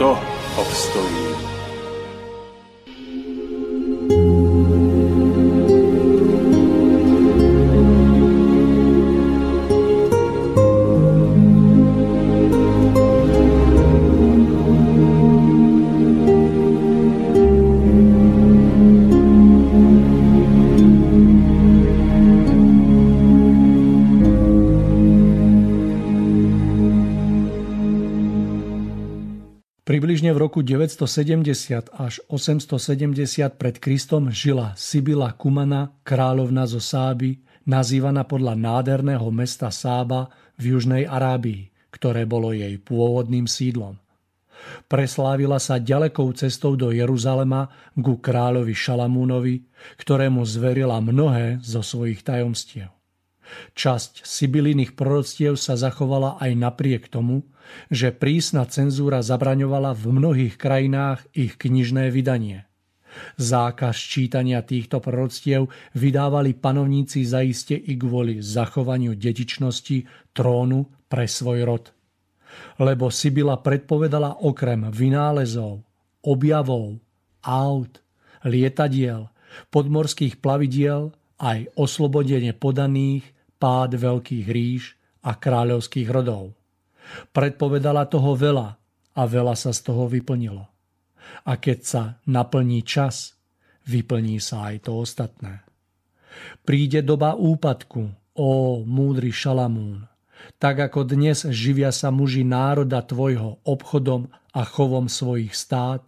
kto obstojí? Roku 970 až 870 pred Kristom žila Sibila Kumana, kráľovna zo Sáby, nazývaná podľa nádherného mesta Sába v južnej Arábii, ktoré bolo jej pôvodným sídlom. Preslávila sa ďalekou cestou do Jeruzalema ku kráľovi Šalamúnovi, ktorému zverila mnohé zo svojich tajomstiev. Časť Sibyliných proroctiev sa zachovala aj napriek tomu, že prísna cenzúra zabraňovala v mnohých krajinách ich knižné vydanie. Zákaz čítania týchto proroctiev vydávali panovníci zaiste i kvôli zachovaniu dedičnosti trónu pre svoj rod. Lebo Sibila predpovedala okrem vynálezov, objavov, aut, lietadiel, podmorských plavidiel aj oslobodenie podaných, pád veľkých ríš a kráľovských rodov. Predpovedala toho veľa a veľa sa z toho vyplnilo. A keď sa naplní čas, vyplní sa aj to ostatné. Príde doba úpadku, ó múdry Šalamún, tak ako dnes živia sa muži národa tvojho obchodom a chovom svojich stát,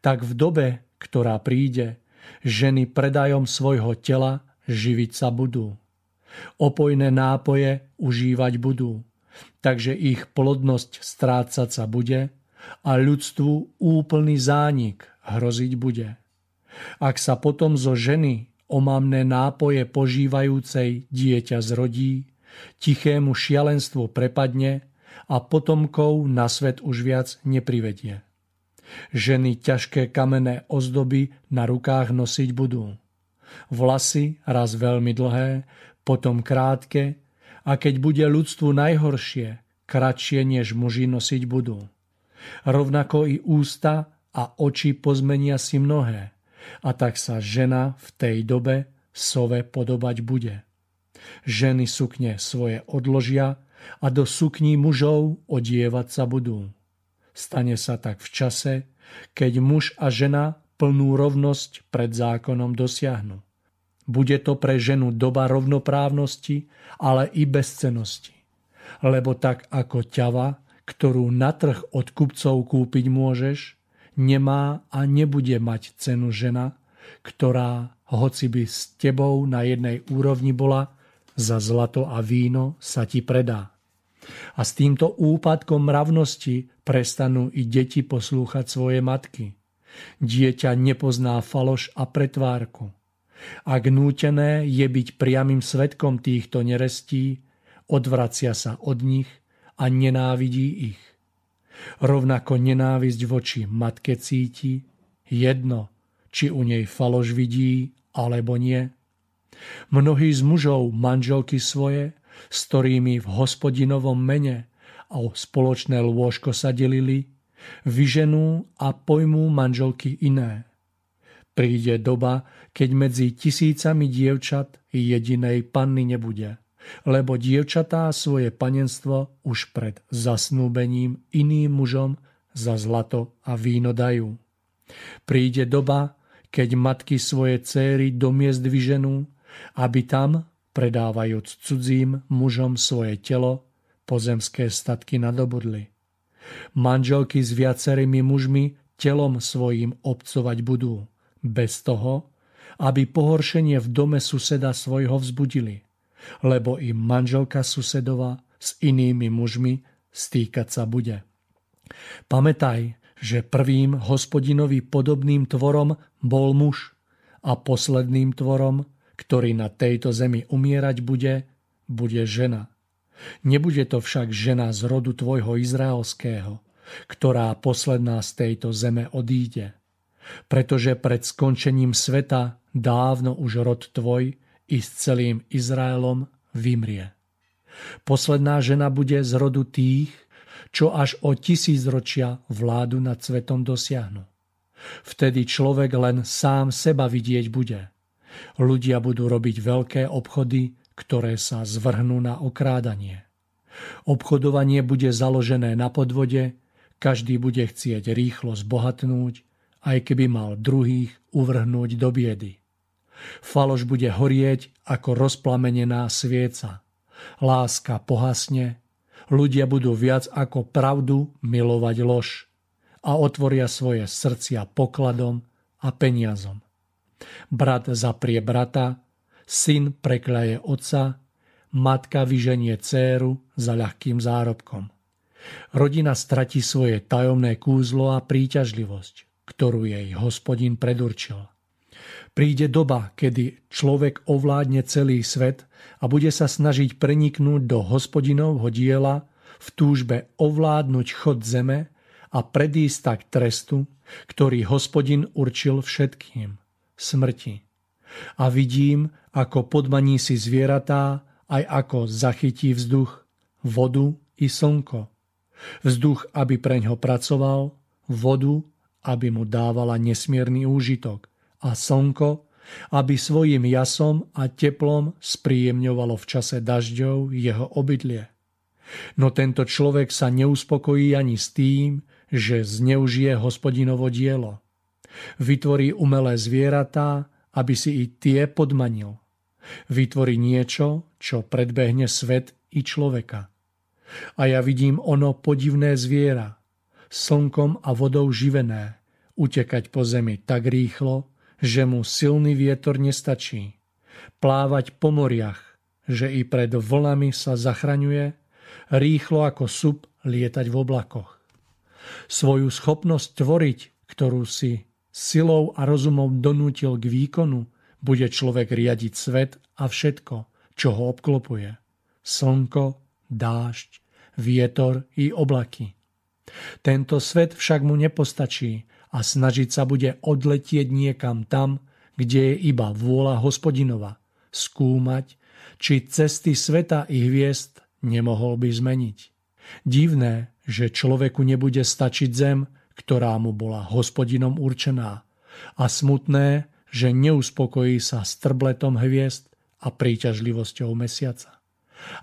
tak v dobe, ktorá príde, ženy predajom svojho tela živiť sa budú. Opojné nápoje užívať budú takže ich plodnosť strácať sa bude a ľudstvu úplný zánik hroziť bude. Ak sa potom zo ženy omamné nápoje požívajúcej dieťa zrodí, tichému šialenstvu prepadne a potomkov na svet už viac neprivedie. Ženy ťažké kamenné ozdoby na rukách nosiť budú. Vlasy raz veľmi dlhé, potom krátke a keď bude ľudstvu najhoršie, kratšie než muži nosiť budú. Rovnako i ústa a oči pozmenia si mnohé, a tak sa žena v tej dobe sove podobať bude. Ženy sukne svoje odložia a do sukní mužov odievať sa budú. Stane sa tak v čase, keď muž a žena plnú rovnosť pred zákonom dosiahnu. Bude to pre ženu doba rovnoprávnosti, ale i bezcenosti. Lebo tak ako ťava, ktorú na trh od kupcov kúpiť môžeš, nemá a nebude mať cenu žena, ktorá, hoci by s tebou na jednej úrovni bola, za zlato a víno sa ti predá. A s týmto úpadkom mravnosti prestanú i deti poslúchať svoje matky. Dieťa nepozná faloš a pretvárku. Ak nútené je byť priamým svetkom týchto nerestí, odvracia sa od nich a nenávidí ich. Rovnako nenávisť voči matke cíti, jedno, či u nej faloš vidí, alebo nie. Mnohí z mužov manželky svoje, s ktorými v hospodinovom mene a o spoločné lôžko sa delili, vyženú a pojmú manželky iné. Príde doba, keď medzi tisícami dievčat jedinej panny nebude, lebo dievčatá svoje panenstvo už pred zasnúbením iným mužom za zlato a víno dajú. Príde doba, keď matky svoje céry do miest vyženú, aby tam, predávajúc cudzím mužom svoje telo, pozemské statky nadobudli. Manželky s viacerými mužmi telom svojim obcovať budú, bez toho, aby pohoršenie v dome suseda svojho vzbudili, lebo im manželka susedova s inými mužmi stýkať sa bude. Pamätaj, že prvým hospodinovi podobným tvorom bol muž a posledným tvorom, ktorý na tejto zemi umierať bude, bude žena. Nebude to však žena z rodu tvojho izraelského, ktorá posledná z tejto zeme odíde. Pretože pred skončením sveta dávno už rod tvoj i s celým Izraelom vymrie. Posledná žena bude z rodu tých, čo až o tisícročia vládu nad svetom dosiahnu. Vtedy človek len sám seba vidieť bude. Ľudia budú robiť veľké obchody, ktoré sa zvrhnú na okrádanie. Obchodovanie bude založené na podvode, každý bude chcieť rýchlo zbohatnúť, aj keby mal druhých uvrhnúť do biedy. Faloš bude horieť ako rozplamenená svieca. Láska pohasne ľudia budú viac ako pravdu milovať lož a otvoria svoje srdcia pokladom a peniazom. Brat zaprie brata, syn prekľaje otca, matka vyženie céru za ľahkým zárobkom. Rodina stratí svoje tajomné kúzlo a príťažlivosť, ktorú jej hospodin predurčil. Príde doba, kedy človek ovládne celý svet a bude sa snažiť preniknúť do hospodinovho diela v túžbe ovládnuť chod zeme a predísť tak trestu, ktorý hospodin určil všetkým – smrti. A vidím, ako podmaní si zvieratá, aj ako zachytí vzduch, vodu i slnko. Vzduch, aby preňho pracoval, vodu, aby mu dávala nesmierny úžitok a slnko, aby svojim jasom a teplom spríjemňovalo v čase dažďov jeho obydlie. No tento človek sa neuspokojí ani s tým, že zneužije hospodinovo dielo. Vytvorí umelé zvieratá, aby si i tie podmanil. Vytvorí niečo, čo predbehne svet i človeka. A ja vidím ono podivné zviera, slnkom a vodou živené, utekať po zemi tak rýchlo, že mu silný vietor nestačí. Plávať po moriach, že i pred vlnami sa zachraňuje, rýchlo ako sup lietať v oblakoch. Svoju schopnosť tvoriť, ktorú si silou a rozumom donútil k výkonu, bude človek riadiť svet a všetko, čo ho obklopuje. Slnko, dážď, vietor i oblaky. Tento svet však mu nepostačí a snažiť sa bude odletieť niekam tam, kde je iba vôľa hospodinova, skúmať, či cesty sveta i hviezd nemohol by zmeniť. Divné, že človeku nebude stačiť zem, ktorá mu bola hospodinom určená. A smutné, že neuspokojí sa s trbletom hviezd a príťažlivosťou mesiaca.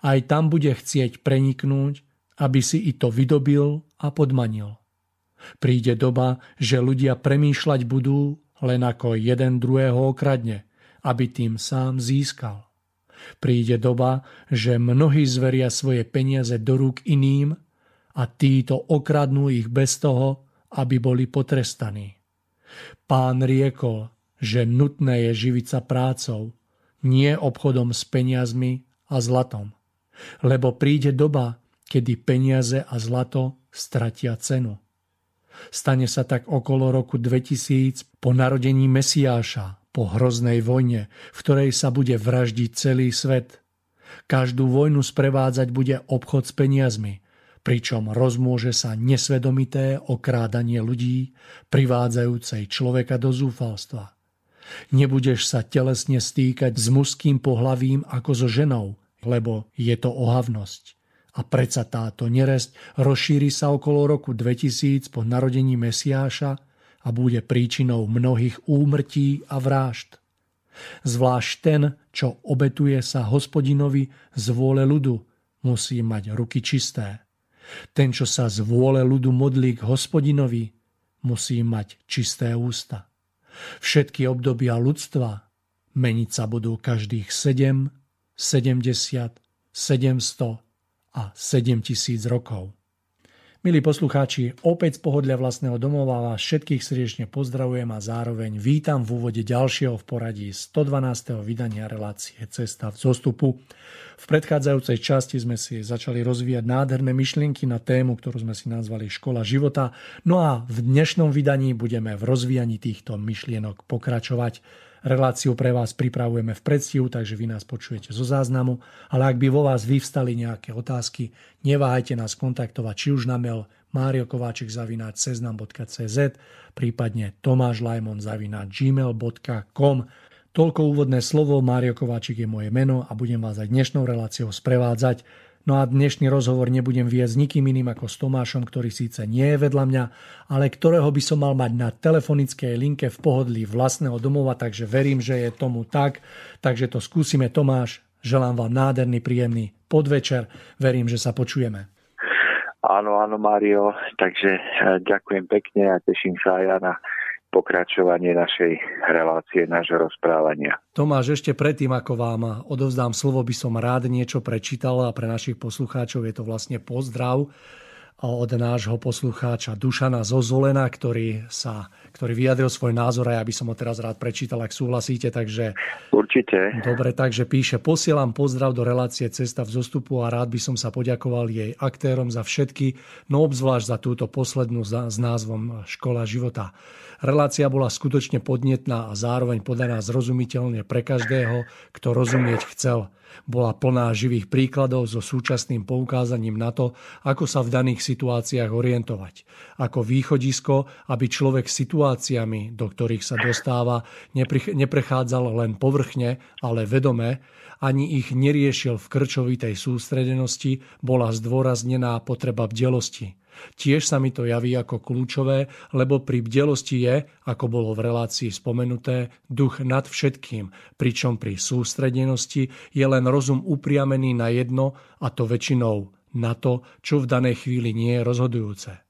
Aj tam bude chcieť preniknúť, aby si i to vydobil a podmanil. Príde doba, že ľudia premýšľať budú len ako jeden druhého okradne, aby tým sám získal. Príde doba, že mnohí zveria svoje peniaze do rúk iným a títo okradnú ich bez toho, aby boli potrestaní. Pán riekol, že nutné je živiť sa prácou, nie obchodom s peniazmi a zlatom. Lebo príde doba, kedy peniaze a zlato stratia cenu. Stane sa tak okolo roku 2000 po narodení Mesiáša, po hroznej vojne, v ktorej sa bude vraždiť celý svet. Každú vojnu sprevádzať bude obchod s peniazmi, pričom rozmôže sa nesvedomité okrádanie ľudí, privádzajúcej človeka do zúfalstva. Nebudeš sa telesne stýkať s mužským pohlavím ako so ženou, lebo je to ohavnosť. A predsa táto neresť rozšíri sa okolo roku 2000 po narodení Mesiáša a bude príčinou mnohých úmrtí a vrážd. Zvlášť ten, čo obetuje sa hospodinovi z vôle ľudu, musí mať ruky čisté. Ten, čo sa z vôle ľudu modlí k hospodinovi, musí mať čisté ústa. Všetky obdobia ľudstva meniť sa budú každých 7, 70, 700 a 7000 rokov. Milí poslucháči, opäť z pohodlia vlastného domova vás všetkých srdečne pozdravujem a zároveň vítam v úvode ďalšieho v poradí 112. vydania relácie Cesta v zostupu. V predchádzajúcej časti sme si začali rozvíjať nádherné myšlienky na tému, ktorú sme si nazvali Škola života. No a v dnešnom vydaní budeme v rozvíjaní týchto myšlienok pokračovať. Reláciu pre vás pripravujeme v predstihu, takže vy nás počujete zo záznamu, ale ak by vo vás vyvstali nejaké otázky, neváhajte nás kontaktovať či už na mail mariokováček.cz prípadne tomášlajmon.gmail.com Toľko úvodné slovo, Mário Kováčik je moje meno a budem vás aj dnešnou reláciou sprevádzať. No a dnešný rozhovor nebudem viesť nikým iným ako s Tomášom, ktorý síce nie je vedľa mňa, ale ktorého by som mal mať na telefonickej linke v pohodlí vlastného domova, takže verím, že je tomu tak. Takže to skúsime. Tomáš, želám vám nádherný, príjemný podvečer. Verím, že sa počujeme. Áno, áno, Mário, takže eh, ďakujem pekne a teším sa aj ja na pokračovanie našej relácie, nášho rozprávania. Tomáš, ešte predtým, ako vám odovzdám slovo, by som rád niečo prečítal a pre našich poslucháčov je to vlastne pozdrav od nášho poslucháča Dušana Zozolena, ktorý, sa, ktorý vyjadril svoj názor a ja by som ho teraz rád prečítal, ak súhlasíte. Takže... Určite. Dobre, takže píše, posielam pozdrav do relácie Cesta v zostupu a rád by som sa poďakoval jej aktérom za všetky, no obzvlášť za túto poslednú za, s názvom Škola života. Relácia bola skutočne podnetná a zároveň podaná zrozumiteľne pre každého, kto rozumieť chcel. Bola plná živých príkladov so súčasným poukázaním na to, ako sa v daných situáciách orientovať. Ako východisko, aby človek situáciami, do ktorých sa dostáva, neprechádzal len povrchne, ale vedome, ani ich neriešil v krčovitej sústredenosti, bola zdôraznená potreba bdelosti. Tiež sa mi to javí ako kľúčové, lebo pri bdelosti je, ako bolo v relácii spomenuté, duch nad všetkým, pričom pri sústredenosti je len rozum upriamený na jedno, a to väčšinou na to, čo v danej chvíli nie je rozhodujúce.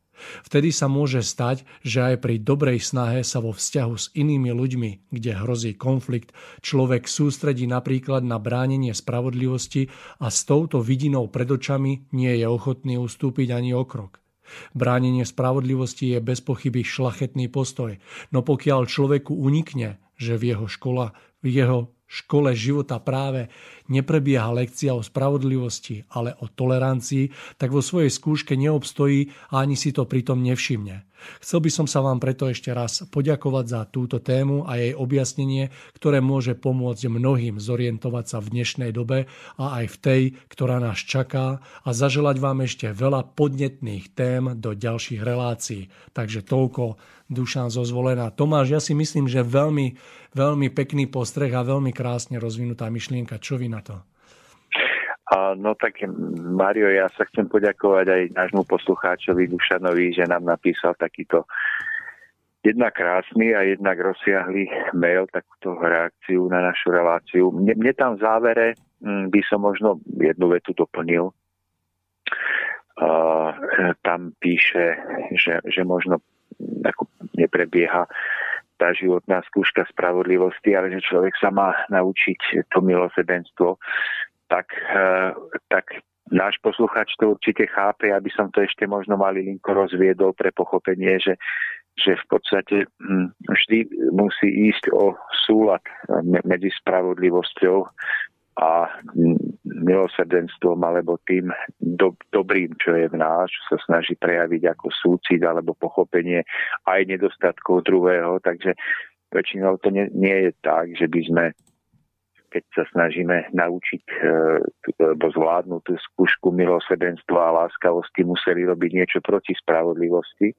Vtedy sa môže stať, že aj pri dobrej snahe sa vo vzťahu s inými ľuďmi, kde hrozí konflikt, človek sústredí napríklad na bránenie spravodlivosti a s touto vidinou pred očami nie je ochotný ustúpiť ani o krok. Bránenie spravodlivosti je bez pochyby šlachetný postoj, no pokiaľ človeku unikne, že v jeho škola, v jeho škole života práve neprebieha lekcia o spravodlivosti, ale o tolerancii, tak vo svojej skúške neobstojí a ani si to pritom nevšimne. Chcel by som sa vám preto ešte raz poďakovať za túto tému a jej objasnenie, ktoré môže pomôcť mnohým zorientovať sa v dnešnej dobe a aj v tej, ktorá nás čaká a zaželať vám ešte veľa podnetných tém do ďalších relácií. Takže toľko Dušan zo zvolená. Tomáš, ja si myslím, že veľmi, veľmi pekný postreh a veľmi krásne rozvinutá myšlienka. Čo vy na to? No tak, Mario, ja sa chcem poďakovať aj nášmu poslucháčovi Dušanovi, že nám napísal takýto jednak krásny a jednak rozsiahly mail, takúto reakciu na našu reláciu. Mne, mne tam v závere m, hm, by som možno jednu vetu doplnil. Uh, tam píše, že, že možno ako neprebieha tá životná skúška spravodlivosti, ale že človek sa má naučiť to milosedenstvo, tak, eh, tak náš posluchač to určite chápe, aby som to ešte možno malý linko rozviedol pre pochopenie, že, že v podstate hm, vždy musí ísť o súlad medzi spravodlivosťou a milosrdenstvom alebo tým do, dobrým, čo je v nás, čo sa snaží prejaviť ako súcit alebo pochopenie aj nedostatkov druhého. Takže väčšinou to nie, nie je tak, že by sme keď sa snažíme naučiť e, alebo zvládnuť tú skúšku milosrdenstva a láskavosti, museli robiť niečo proti spravodlivosti.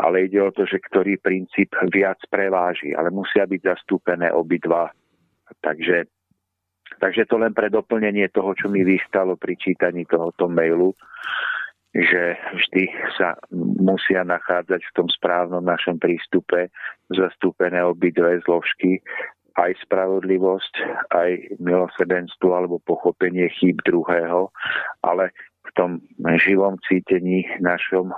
Ale ide o to, že ktorý princíp viac preváži, ale musia byť zastúpené obidva. Takže Takže to len pre doplnenie toho, čo mi vystalo pri čítaní tohoto mailu, že vždy sa musia nachádzať v tom správnom našom prístupe zastúpené obidve zložky, aj spravodlivosť, aj milosrdenstvo alebo pochopenie chýb druhého, ale v tom živom cítení našom e,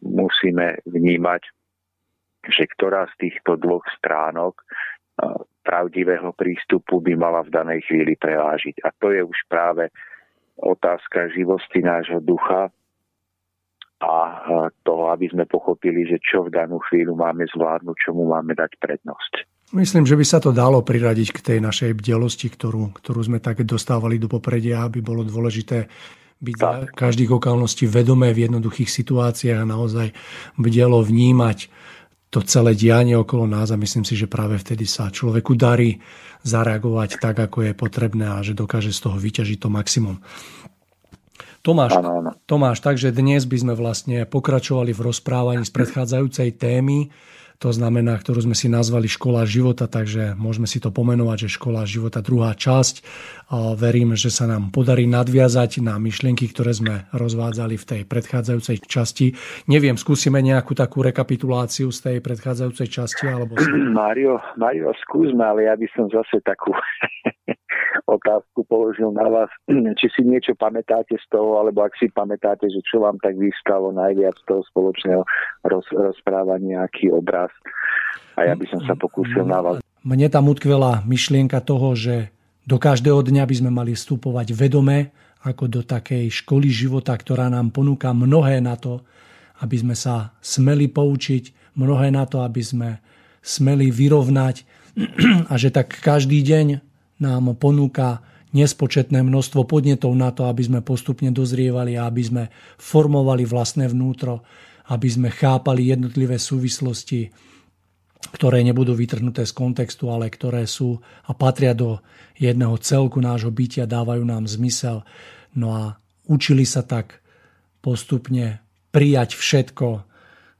musíme vnímať že ktorá z týchto dvoch stránok pravdivého prístupu by mala v danej chvíli prevážiť. A to je už práve otázka živosti nášho ducha a toho, aby sme pochopili, že čo v danú chvíľu máme zvládnuť, čomu máme dať prednosť. Myslím, že by sa to dalo priradiť k tej našej bdelosti, ktorú, ktorú sme tak dostávali do popredia, aby bolo dôležité byť za každých okolností vedomé v jednoduchých situáciách a naozaj bdelo vnímať to celé dianie okolo nás a myslím si, že práve vtedy sa človeku darí zareagovať tak, ako je potrebné a že dokáže z toho vyťažiť to maximum. Tomáš. Tomáš, takže dnes by sme vlastne pokračovali v rozprávaní z predchádzajúcej témy to znamená, ktorú sme si nazvali Škola života, takže môžeme si to pomenovať, že Škola života druhá časť. Verím, že sa nám podarí nadviazať na myšlienky, ktoré sme rozvádzali v tej predchádzajúcej časti. Neviem, skúsime nejakú takú rekapituláciu z tej predchádzajúcej časti? Alebo... Mario, Mario, skúsme, ale ja by som zase takú otázku položil na vás, či si niečo pamätáte z toho, alebo ak si pamätáte, že čo vám tak vyskalo najviac z toho spoločného roz, rozprávania, aký obraz. A ja by som sa pokúsil na vás. Mne tam utkvela myšlienka toho, že do každého dňa by sme mali vstupovať vedome, ako do takej školy života, ktorá nám ponúka mnohé na to, aby sme sa smeli poučiť, mnohé na to, aby sme smeli vyrovnať a že tak každý deň nám ponúka nespočetné množstvo podnetov na to, aby sme postupne dozrievali a aby sme formovali vlastné vnútro, aby sme chápali jednotlivé súvislosti, ktoré nebudú vytrhnuté z kontextu, ale ktoré sú a patria do jedného celku nášho bytia, dávajú nám zmysel. No a učili sa tak postupne prijať všetko,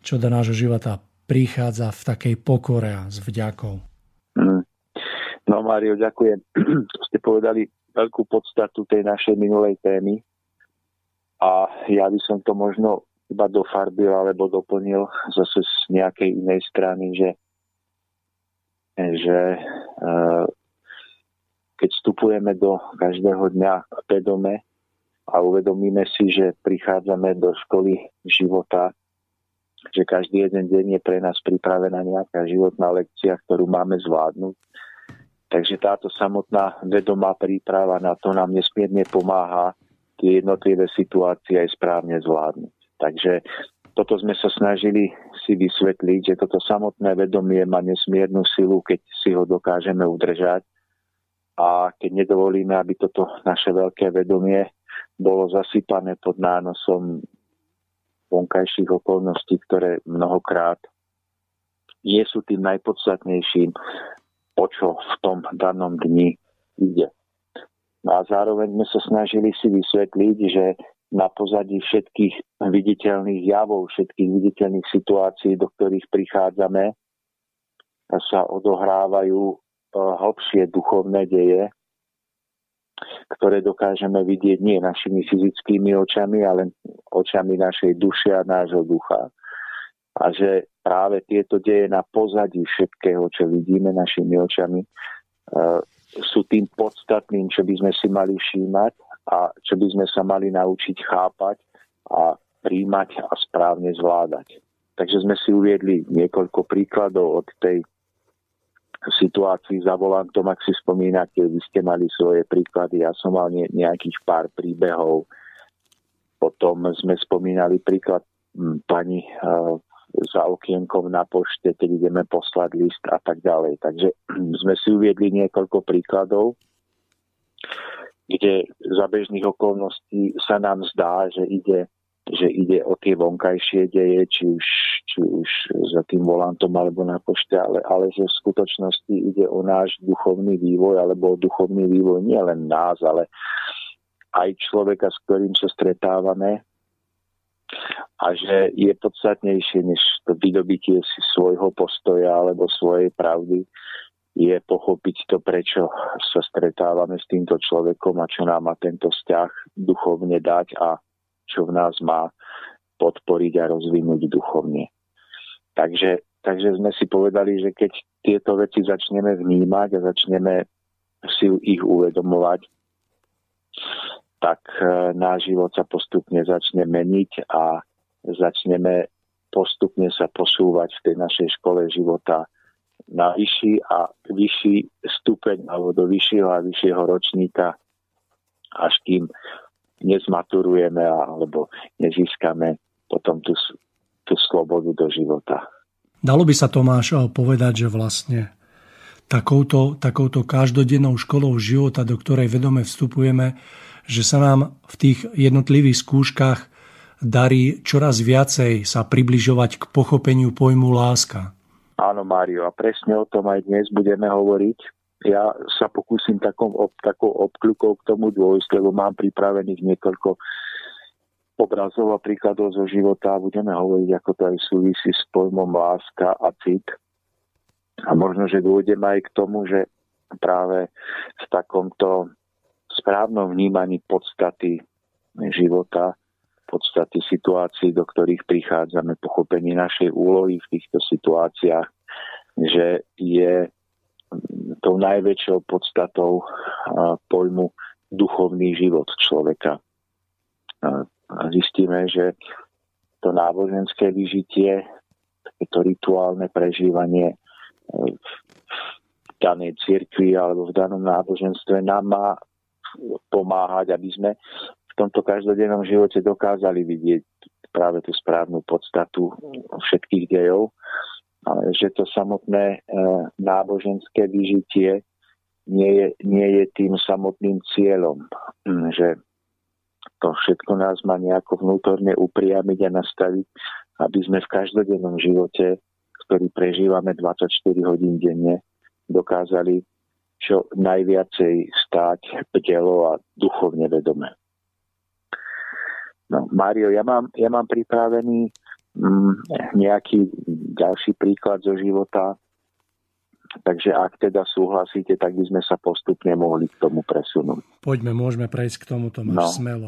čo do nášho života prichádza v takej pokore a s vďakou. No Mário, ďakujem. Ste povedali veľkú podstatu tej našej minulej témy a ja by som to možno iba dofarbil alebo doplnil zase z nejakej inej strany, že, že uh, keď vstupujeme do každého dňa vedome a uvedomíme si, že prichádzame do školy života, že každý jeden deň je pre nás pripravená nejaká životná lekcia, ktorú máme zvládnuť, Takže táto samotná vedomá príprava na to nám nesmierne pomáha tie jednotlivé situácie aj správne zvládnuť. Takže toto sme sa snažili si vysvetliť, že toto samotné vedomie má nesmiernu silu, keď si ho dokážeme udržať a keď nedovolíme, aby toto naše veľké vedomie bolo zasypané pod nánosom vonkajších okolností, ktoré mnohokrát nie sú tým najpodstatnejším, o čo v tom danom dni ide. No a zároveň sme sa snažili si vysvetliť, že na pozadí všetkých viditeľných javov, všetkých viditeľných situácií, do ktorých prichádzame, sa odohrávajú e, hlbšie duchovné deje, ktoré dokážeme vidieť nie našimi fyzickými očami, ale očami našej duše a nášho ducha a že práve tieto deje na pozadí všetkého, čo vidíme našimi očami, e, sú tým podstatným, čo by sme si mali všímať a čo by sme sa mali naučiť chápať a príjmať a správne zvládať. Takže sme si uviedli niekoľko príkladov od tej situácii za volantom, ak si spomínate, vy ste mali svoje príklady, ja som mal nejakých pár príbehov. Potom sme spomínali príklad pani e, za okienkom na pošte, keď ideme poslať list a tak ďalej. Takže sme si uviedli niekoľko príkladov, kde za bežných okolností sa nám zdá, že ide, že ide o tie vonkajšie deje, či už, či už za tým volantom alebo na pošte, ale, ale že v skutočnosti ide o náš duchovný vývoj alebo o duchovný vývoj nielen nás, ale aj človeka, s ktorým sa stretávame a že je podstatnejšie než to vydobitie si svojho postoja alebo svojej pravdy je pochopiť to, prečo sa stretávame s týmto človekom a čo nám má tento vzťah duchovne dať a čo v nás má podporiť a rozvinúť duchovne. Takže, takže sme si povedali, že keď tieto veci začneme vnímať a začneme si ich uvedomovať, tak e, náš život sa postupne začne meniť a začneme postupne sa posúvať v tej našej škole života na vyšší a vyšší stupeň alebo do vyššieho a vyššieho ročníka, až kým nezmaturujeme alebo nezískame potom tú, tú slobodu do života. Dalo by sa Tomáš povedať, že vlastne takouto, takouto každodennou školou života, do ktorej vedome vstupujeme, že sa nám v tých jednotlivých skúškach darí čoraz viacej sa približovať k pochopeniu pojmu láska. Áno, Mário, a presne o tom aj dnes budeme hovoriť. Ja sa pokúsim takom, ob, takou obkľukou k tomu dôjsť, lebo mám pripravených niekoľko obrazov a príkladov zo života a budeme hovoriť, ako to aj súvisí s pojmom láska a cit. A možno, že dôjdem aj k tomu, že práve v takomto správnom vnímaní podstaty života, podstaty situácií, do ktorých prichádzame, pochopenie našej úlohy v týchto situáciách, že je tou najväčšou podstatou pojmu duchovný život človeka. Zistíme, že to náboženské vyžitie, to rituálne prežívanie v danej cirkvi alebo v danom náboženstve nám má pomáhať, aby sme v tomto každodennom živote dokázali vidieť práve tú správnu podstatu všetkých dejov, ale že to samotné e, náboženské vyžitie nie je, nie je tým samotným cieľom, že to všetko nás má nejako vnútorne upriamiť a nastaviť, aby sme v každodennom živote, ktorý prežívame 24 hodín denne, dokázali čo najviacej stáť bdelo a duchovne vedome. No, Mário, ja mám, ja mám pripravený mm, nejaký ďalší príklad zo života, Takže ak teda súhlasíte, tak by sme sa postupne mohli k tomu presunúť. Poďme, môžeme prejsť k tomu, to máš no. smelo.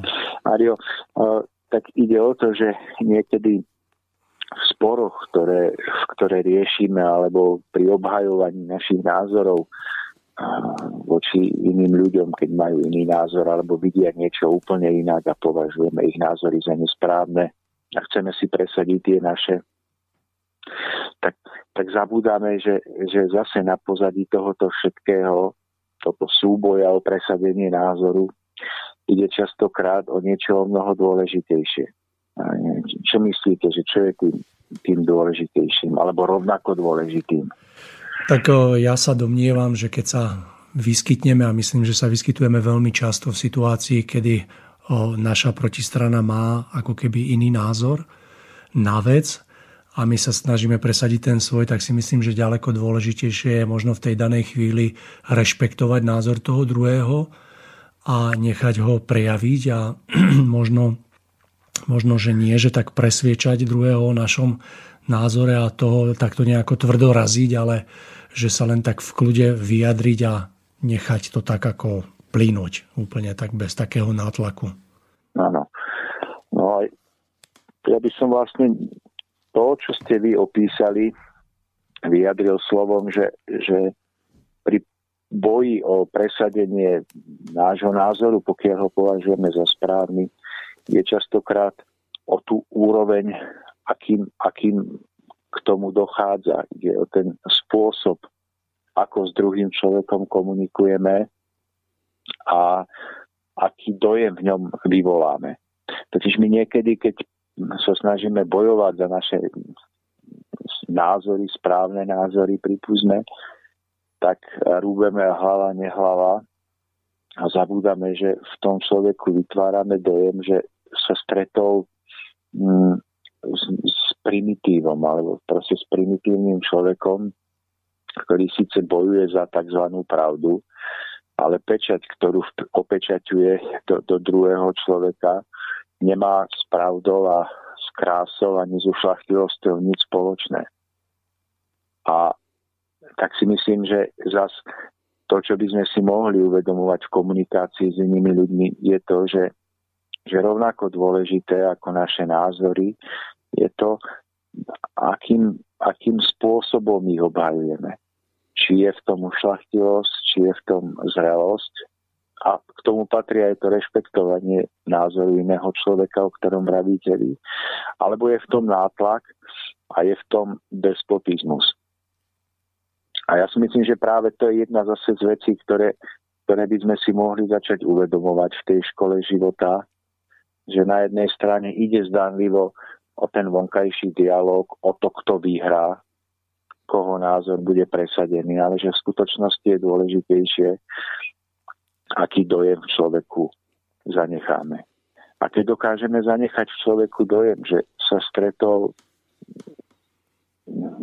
Mario, uh, tak ide o to, že niekedy v sporoch, ktoré, ktoré riešime, alebo pri obhajovaní našich názorov voči iným ľuďom, keď majú iný názor, alebo vidia niečo úplne inak a považujeme ich názory za nesprávne a chceme si presadiť tie naše, tak, tak zabúdame, že, že zase na pozadí tohoto všetkého, toto súboja o presadenie názoru, ide častokrát o niečo o mnoho dôležitejšie. Čo myslíte, že čo je tým, tým dôležitejším, alebo rovnako dôležitým? Tak ja sa domnievam, že keď sa vyskytneme, a myslím, že sa vyskytujeme veľmi často v situácii, kedy naša protistrana má ako keby iný názor na vec, a my sa snažíme presadiť ten svoj, tak si myslím, že ďaleko dôležitejšie je možno v tej danej chvíli rešpektovať názor toho druhého a nechať ho prejaviť a možno, možno, že nie, že tak presviečať druhého o našom názore a toho takto nejako tvrdo raziť, ale že sa len tak v kľude vyjadriť a nechať to tak ako plínuť úplne tak bez takého nátlaku. Áno. No aj ja by som vlastne to, čo ste vy opísali, vyjadril slovom, že, že pri boji o presadenie nášho názoru, pokiaľ ho považujeme za správny, je častokrát o tú úroveň, akým, akým k tomu dochádza. Ide o ten spôsob, ako s druhým človekom komunikujeme a aký dojem v ňom vyvoláme. Totiž my niekedy, keď sa snažíme bojovať za naše názory, správne názory, pripúzme, tak rúbeme hlava, nehlava a zabúdame, že v tom človeku vytvárame dojem, že sa stretol mm, s, s primitívom, alebo proste s primitívnym človekom, ktorý síce bojuje za tzv. pravdu, ale pečať, ktorú opečaťuje do, do druhého človeka, nemá s pravdou a s krásou ani s ušlachtilosťou nič spoločné. A tak si myslím, že zas to, čo by sme si mohli uvedomovať v komunikácii s inými ľuďmi, je to, že, že rovnako dôležité ako naše názory je to, akým, akým spôsobom ich obhajujeme. Či je v tom ušlachtilosť, či je v tom zrelosť, A k tomu patrí aj to rešpektovanie názoru iného človeka, o ktorom vravíte vy. Alebo je v tom nátlak a je v tom despotizmus. A ja si myslím, že práve to je jedna zase z vecí, ktoré, ktoré by sme si mohli začať uvedomovať v tej škole života, že na jednej strane ide zdanlivo o ten vonkajší dialog, o to, kto vyhrá, koho názor bude presadený, ale že v skutočnosti je dôležitejšie, aký dojem v človeku zanecháme. A keď dokážeme zanechať v človeku dojem, že sa stretol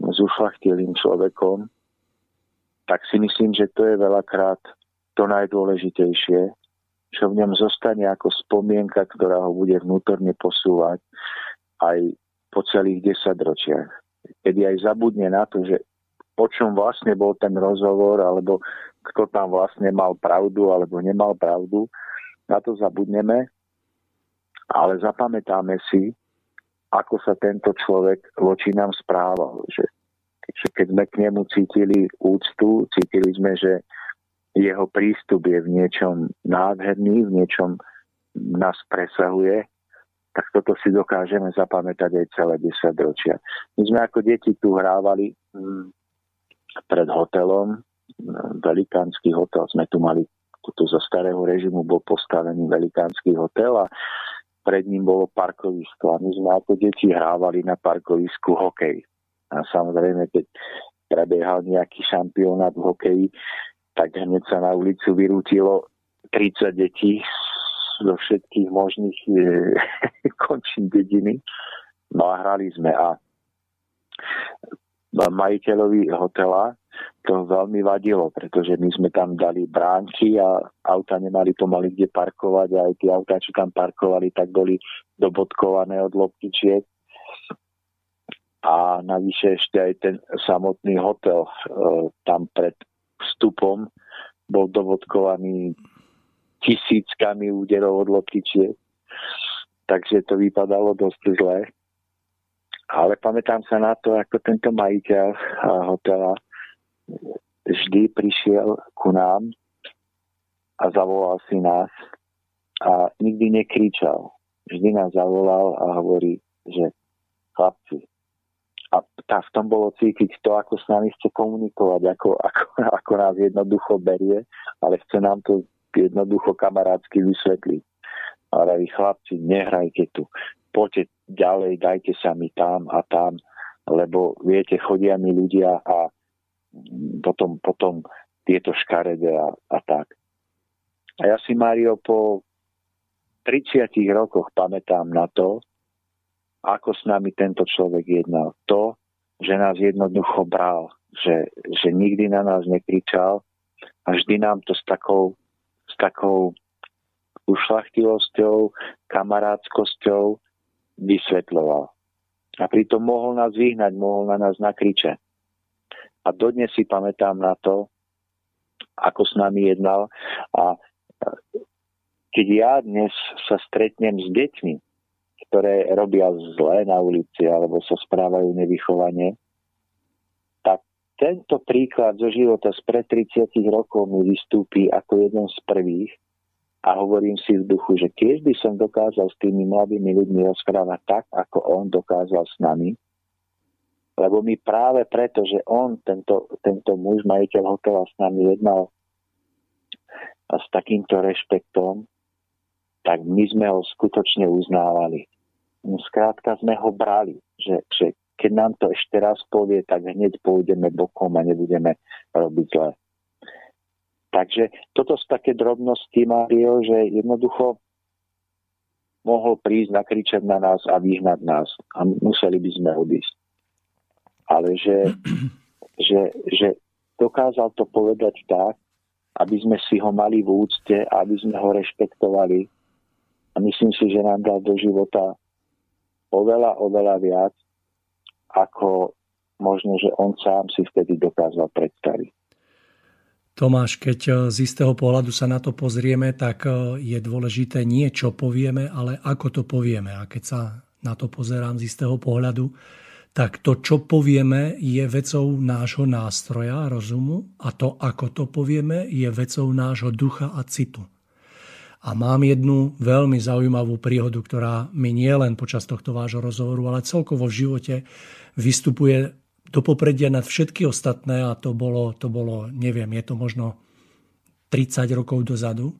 s ušlachtilým človekom, tak si myslím, že to je veľakrát to najdôležitejšie, čo v ňom zostane ako spomienka, ktorá ho bude vnútorne posúvať aj po celých desaťročiach. Kedy aj zabudne na to, že o čom vlastne bol ten rozhovor, alebo kto tam vlastne mal pravdu alebo nemal pravdu, na to zabudneme, ale zapamätáme si, ako sa tento človek voči nám správal. Že, keď sme k nemu cítili úctu, cítili sme, že jeho prístup je v niečom nádherný, v niečom nás presahuje, tak toto si dokážeme zapamätať aj celé 10 ročia. My sme ako deti tu hrávali mm, pred hotelom, mm, velikánsky hotel, sme tu mali, tu za starého režimu bol postavený velikánsky hotel a pred ním bolo parkovisko a my sme ako deti hrávali na parkovisku hokej. A samozrejme, keď prebiehal nejaký šampionát v hokeji, tak hneď sa na ulicu vyrútilo 30 detí zo všetkých možných e, končín dediny. No a hrali sme a majiteľovi hotela to veľmi vadilo, pretože my sme tam dali bránky a auta nemali pomaly kde parkovať a aj tie autá, čo tam parkovali, tak boli dobodkované od loptičiek. A navyše ešte aj ten samotný hotel e, tam pred vstupom bol dovodkovaný tisíckami úderov od loptičiek. Takže to vypadalo dosť zle. Ale pamätám sa na to, ako tento majiteľ hotela vždy prišiel ku nám a zavolal si nás a nikdy nekričal. Vždy nás zavolal a hovorí, že chlapci, a tá, v tom bolo cítiť to, ako s nami chce komunikovať, ako, ako, ako nás jednoducho berie, ale chce nám to jednoducho kamarátsky vysvetliť. Ale vy chlapci, nehrajte tu. Poďte ďalej, dajte sa mi tam a tam, lebo viete, chodia mi ľudia a potom, potom tieto škarede a, a tak. A ja si, Mario, po 30 rokoch pamätám na to, ako s nami tento človek jednal. To, že nás jednoducho bral, že, že nikdy na nás nekričal a vždy nám to s takou, s takou ušlachtilosťou, kamarátskosťou vysvetľoval. A pritom mohol nás vyhnať, mohol na nás nakričať. A dodnes si pamätám na to, ako s nami jednal. A keď ja dnes sa stretnem s deťmi, ktoré robia zlé na ulici alebo sa správajú nevychovane, tak tento príklad zo života spred 30 rokov mi vystúpi ako jeden z prvých a hovorím si v duchu, že keď by som dokázal s tými mladými ľuďmi rozprávať tak, ako on dokázal s nami, lebo my práve preto, že on, tento, tento muž, majiteľ hotela s nami jednal a s takýmto rešpektom, tak my sme ho skutočne uznávali. No, skrátka sme ho brali, že, že keď nám to ešte raz povie, tak hneď pôjdeme bokom a nebudeme robiť zle. Takže toto sú také drobnosti, Mario, že jednoducho mohol prísť, nakričať na nás a vyhnať nás. A museli by sme odísť. Ale že, že, že dokázal to povedať tak, aby sme si ho mali v úcte, aby sme ho rešpektovali. A myslím si, že nám dal do života oveľa, oveľa viac, ako možno, že on sám si vtedy dokázal predstaviť. Tomáš, keď e, z istého pohľadu sa na to pozrieme, tak e, je dôležité nie čo povieme, ale ako to povieme. A keď sa na to pozerám z istého pohľadu, tak to, čo povieme, je vecou nášho nástroja, rozumu a to, ako to povieme, je vecou nášho ducha a citu. A mám jednu veľmi zaujímavú príhodu, ktorá mi nie len počas tohto vášho rozhovoru, ale celkovo v živote vystupuje do popredia nad všetky ostatné a to bolo, to bolo, neviem, je to možno 30 rokov dozadu,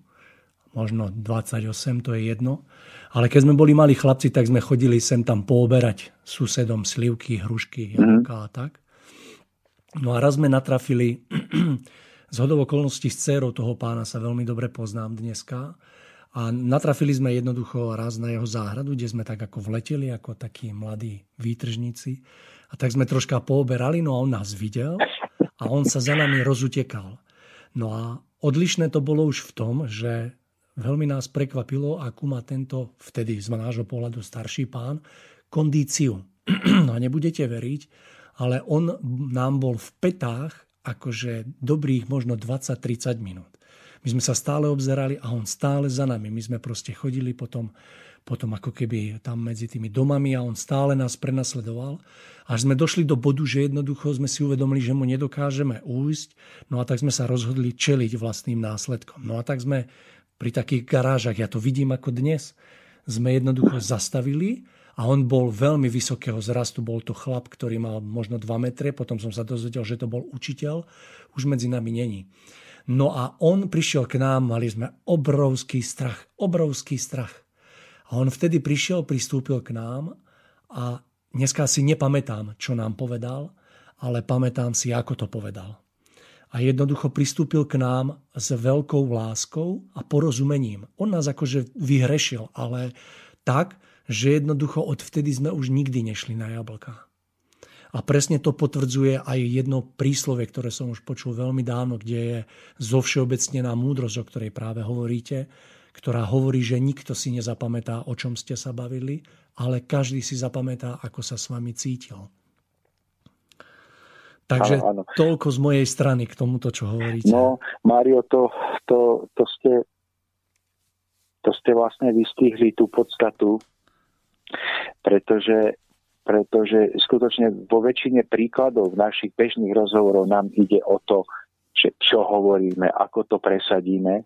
možno 28, to je jedno. Ale keď sme boli mali chlapci, tak sme chodili sem tam pooberať susedom slivky, hrušky, jablka mm. a tak. No a raz sme natrafili, z hodov okolností s dcerou toho pána sa veľmi dobre poznám dneska, a natrafili sme jednoducho raz na jeho záhradu, kde sme tak ako vleteli, ako takí mladí výtržníci. A tak sme troška pooberali, no a on nás videl a on sa za nami rozutekal. No a odlišné to bolo už v tom, že veľmi nás prekvapilo, akú má tento vtedy z nášho pohľadu starší pán kondíciu. No a nebudete veriť, ale on nám bol v petách akože dobrých možno 20-30 minút. My sme sa stále obzerali a on stále za nami. My sme proste chodili potom, potom ako keby tam medzi tými domami a on stále nás prenasledoval. Až sme došli do bodu, že jednoducho sme si uvedomili, že mu nedokážeme újsť. No a tak sme sa rozhodli čeliť vlastným následkom. No a tak sme pri takých garážach, ja to vidím ako dnes, sme jednoducho zastavili a on bol veľmi vysokého zrastu, bol to chlap, ktorý mal možno 2 metre, potom som sa dozvedel, že to bol učiteľ, už medzi nami není. No a on prišiel k nám, mali sme obrovský strach, obrovský strach. A on vtedy prišiel, pristúpil k nám a dneska si nepamätám, čo nám povedal, ale pamätám si, ako to povedal a jednoducho pristúpil k nám s veľkou láskou a porozumením. On nás akože vyhrešil, ale tak, že jednoducho odvtedy sme už nikdy nešli na jablka. A presne to potvrdzuje aj jedno príslovie, ktoré som už počul veľmi dávno, kde je zovšeobecnená múdrosť, o ktorej práve hovoríte, ktorá hovorí, že nikto si nezapamätá, o čom ste sa bavili, ale každý si zapamätá, ako sa s vami cítil. Takže áno, áno. toľko z mojej strany k tomuto, čo hovoríte. No, Mário, to, to, to, ste, to ste vlastne vystihli tú podstatu, pretože, pretože skutočne vo väčšine príkladov našich bežných rozhovoroch nám ide o to, že čo hovoríme, ako to presadíme.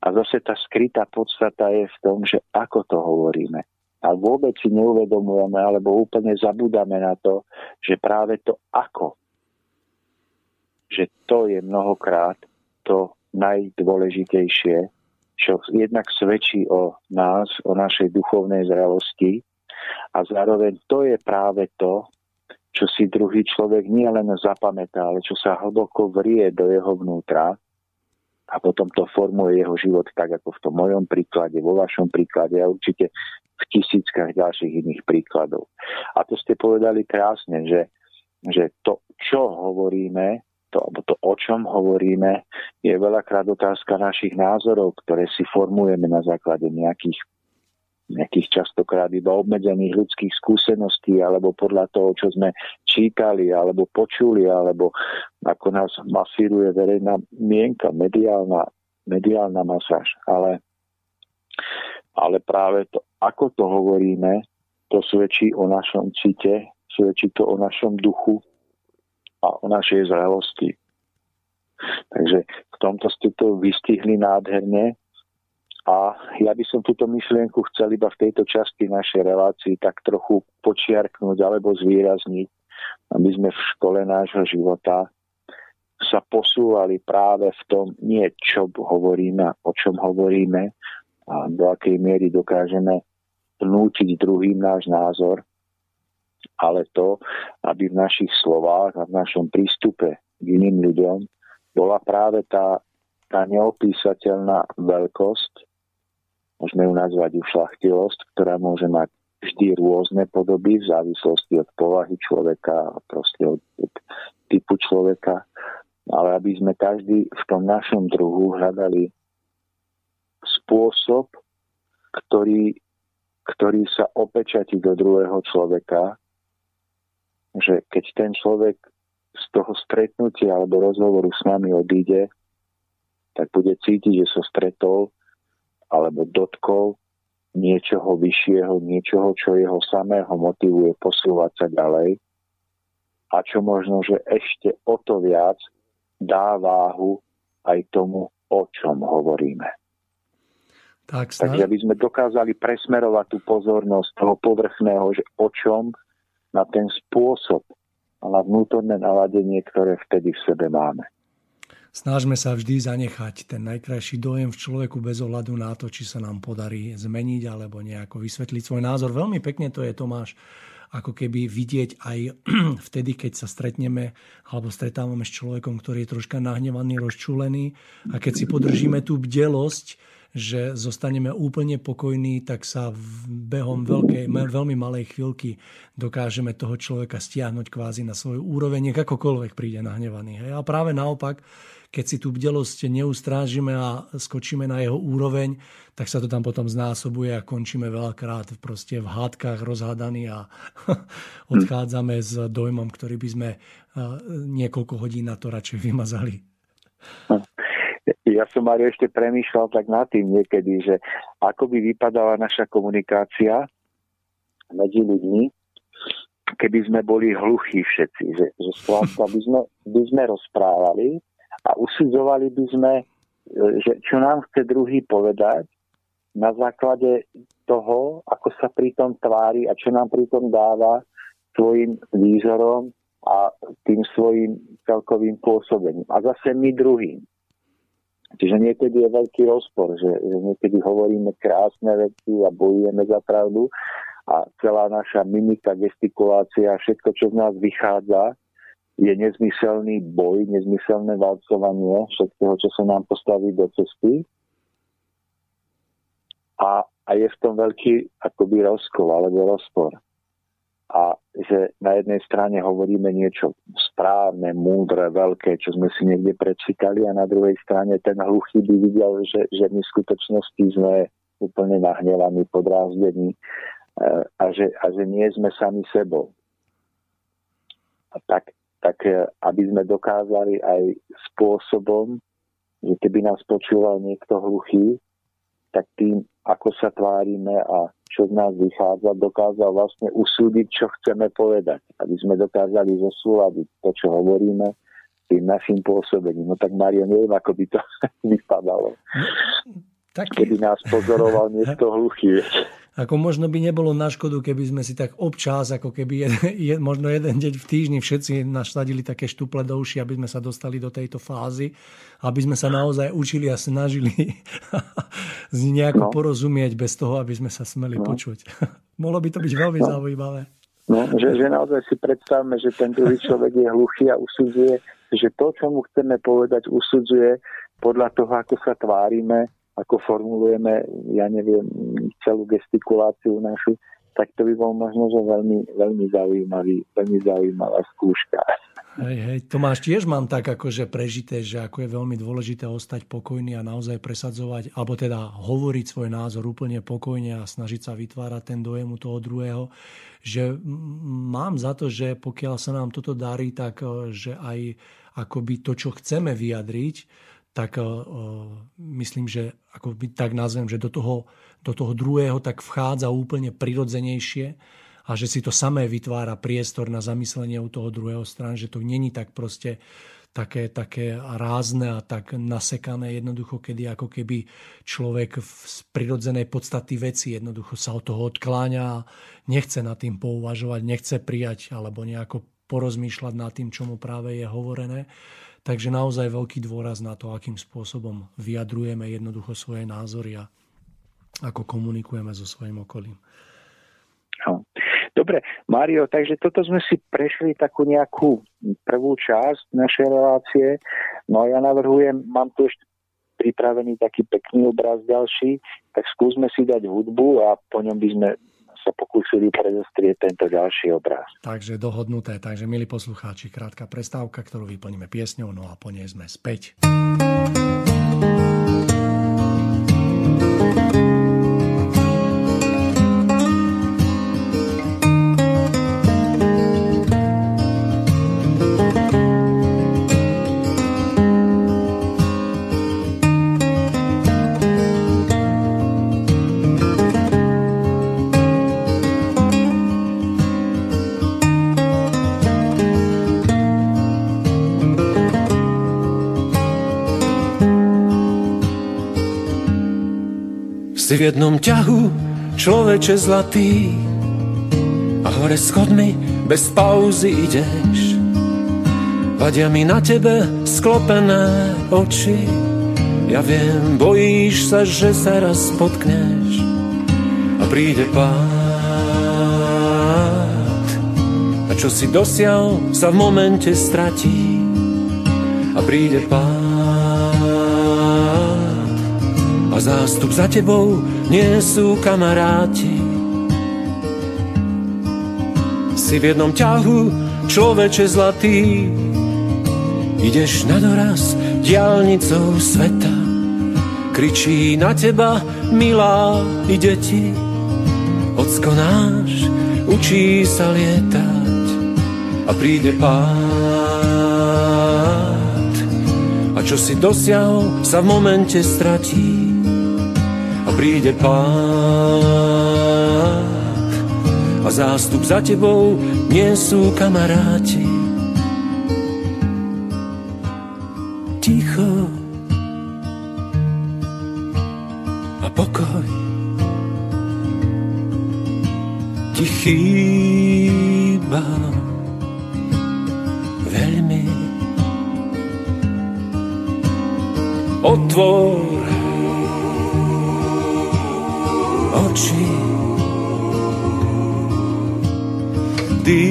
A zase tá skrytá podstata je v tom, že ako to hovoríme. A vôbec si neuvedomujeme alebo úplne zabudáme na to, že práve to ako že to je mnohokrát to najdôležitejšie, čo jednak svedčí o nás, o našej duchovnej zrelosti a zároveň to je práve to, čo si druhý človek nie len zapamätá, ale čo sa hlboko vrie do jeho vnútra a potom to formuje jeho život tak, ako v tom mojom príklade, vo vašom príklade a určite v tisíckach ďalších iných príkladov. A to ste povedali krásne, že, že to, čo hovoríme, to, alebo to, o čom hovoríme, je veľakrát otázka našich názorov, ktoré si formujeme na základe nejakých, nejakých častokrát iba obmedzených ľudských skúseností, alebo podľa toho, čo sme čítali, alebo počuli, alebo ako nás masíruje verejná mienka, mediálna, mediálna masáž. Ale, ale práve to, ako to hovoríme, to svedčí o našom cite, svedčí to o našom duchu, a o našej zrelosti. Takže v tomto ste to vystihli nádherne a ja by som túto myšlienku chcel iba v tejto časti našej relácii tak trochu počiarknúť alebo zvýrazniť, aby sme v škole nášho života sa posúvali práve v tom, nie čo hovoríme, o čom hovoríme a do akej miery dokážeme vnútiť druhým náš názor, ale to, aby v našich slovách a v našom prístupe k iným ľuďom bola práve tá, tá neopísateľná veľkosť, môžeme ju nazvať ušlachtilosť, ktorá môže mať vždy rôzne podoby v závislosti od povahy človeka proste od typu človeka, ale aby sme každý v tom našom druhu hľadali spôsob, ktorý, ktorý sa opečatí do druhého človeka že keď ten človek z toho stretnutia alebo rozhovoru s nami odíde, tak bude cítiť, že sa stretol alebo dotkol niečoho vyššieho, niečoho, čo jeho samého motivuje posúvať sa ďalej a čo možno, že ešte o to viac dá váhu aj tomu, o čom hovoríme. Tak, Takže aby sme dokázali presmerovať tú pozornosť toho povrchného, že o čom na ten spôsob a na vnútorné naladenie, ktoré vtedy v sebe máme. Snažme sa vždy zanechať ten najkrajší dojem v človeku bez ohľadu na to, či sa nám podarí zmeniť alebo nejako vysvetliť svoj názor. Veľmi pekne to je, Tomáš, ako keby vidieť aj vtedy, keď sa stretneme alebo stretávame s človekom, ktorý je troška nahnevaný, rozčúlený a keď si podržíme tú bdelosť, že zostaneme úplne pokojní, tak sa behom veľkej, veľmi malej chvíľky dokážeme toho človeka stiahnuť kvázi na svoju úroveň, nech akokoľvek príde nahnevaný. Hej. A práve naopak, keď si tú bdelosť neustrážime a skočíme na jeho úroveň, tak sa to tam potom znásobuje a končíme veľakrát proste v hádkach rozhádaní a odchádzame s dojmom, ktorý by sme niekoľko hodín na to radšej vymazali. Ja som, Mario, ešte premýšľal tak nad tým niekedy, že ako by vypadala naša komunikácia medzi ľuďmi, keby sme boli hluchí všetci. Že, že skrátka by sme, by sme rozprávali a usudzovali by sme, že čo nám chce druhý povedať na základe toho, ako sa pri tom tvári a čo nám pri tom dáva svojim výzorom a tým svojim celkovým pôsobením. A zase my druhým. Čiže niekedy je veľký rozpor, že, že niekedy hovoríme krásne veci a bojujeme za pravdu a celá naša mimika, gestikulácia, všetko, čo z nás vychádza, je nezmyselný boj, nezmyselné valcovanie všetkého, čo sa nám postaví do cesty. A, a je v tom veľký akoby rozkol alebo rozpor a že na jednej strane hovoríme niečo správne, múdre, veľké, čo sme si niekde prečítali a na druhej strane ten hluchý by videl, že, že my v skutočnosti sme úplne nahnevaní, podrázdení e, a že, a že nie sme sami sebou. A tak, tak e, aby sme dokázali aj spôsobom, že keby nás počúval niekto hluchý, tak tým, ako sa tvárime a čo z nás vychádza, dokázal vlastne usúdiť, čo chceme povedať. Aby sme dokázali zosúľadiť to, čo hovoríme, tým našim pôsobením. No tak Mario, neviem, ako by to vypadalo. Tak... Keby nás pozoroval niekto hluchý. Ako možno by nebolo na škodu, keby sme si tak občas, ako keby je, je, možno jeden deň v týždni všetci našladili také štuple do uši, aby sme sa dostali do tejto fázy, aby sme sa naozaj učili a snažili nejako no. porozumieť bez toho, aby sme sa smeli no. počuť. Mohlo by to byť veľmi no. zaujímavé. No, že, že naozaj si predstavme, že ten druhý človek je hluchý a usudzuje, že to, čo mu chceme povedať, usudzuje podľa toho, ako sa tvárime ako formulujeme, ja neviem, celú gestikuláciu našu, tak to by bol možno, že veľmi, veľmi zaujímavý, veľmi zaujímavá skúška. Hej, hej, Tomáš, tiež mám tak akože prežité, že ako je veľmi dôležité ostať pokojný a naozaj presadzovať, alebo teda hovoriť svoj názor úplne pokojne a snažiť sa vytvárať ten dojem u toho druhého, že mám za to, že pokiaľ sa nám toto darí, tak e, že aj akoby to, čo chceme vyjadriť, tak uh, myslím, že ako by tak nazvem, že do toho, do toho druhého tak vchádza úplne prirodzenejšie a že si to samé vytvára priestor na zamyslenie u toho druhého strany, že to není tak proste také, také rázne a tak nasekané jednoducho, kedy ako keby človek z prirodzenej podstaty veci jednoducho sa od toho odkláňa a nechce nad tým pouvažovať, nechce prijať alebo nejako porozmýšľať nad tým, čo mu práve je hovorené. Takže naozaj veľký dôraz na to, akým spôsobom vyjadrujeme jednoducho svoje názory a ako komunikujeme so svojím okolím. No. Dobre, Mário, takže toto sme si prešli takú nejakú prvú časť našej relácie. No a ja navrhujem, mám tu ešte pripravený taký pekný obraz ďalší, tak skúsme si dať hudbu a po ňom by sme sa pokúsili predostrieť tento ďalší obraz. Takže dohodnuté. Takže, milí poslucháči, krátka prestávka, ktorú vyplníme piesňou, no a po nej sme späť. V jednom ťahu, človeče zlatý, a hore schodmi bez pauzy ideš. Vadia mi na tebe sklopené oči, ja viem, bojíš sa, že sa raz potkneš. A príde pád. A čo si dosial, sa v momente stratí? A príde pád zástup za tebou nie sú kamaráti. Si v jednom ťahu, človeče zlatý, ideš na doraz diálnicou sveta. Kričí na teba, milá, ide ti, ocko náš, učí sa lietať a príde pád. A čo si dosiahol, sa v momente stratí príde pád a zástup za tebou nie sú kamaráti.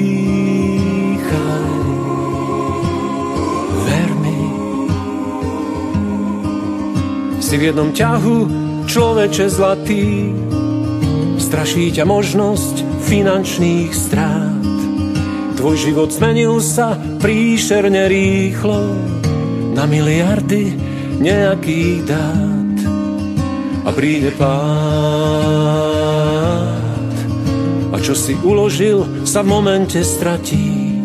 Dýchaj, ver. Si v jednom ťahu, človeče zlatý, straší ťa možnosť finančných strát. Tvoj život zmenil sa príšerne rýchlo na miliardy nejakých dát a príde pád. Čo si uložil, sa v momente stratí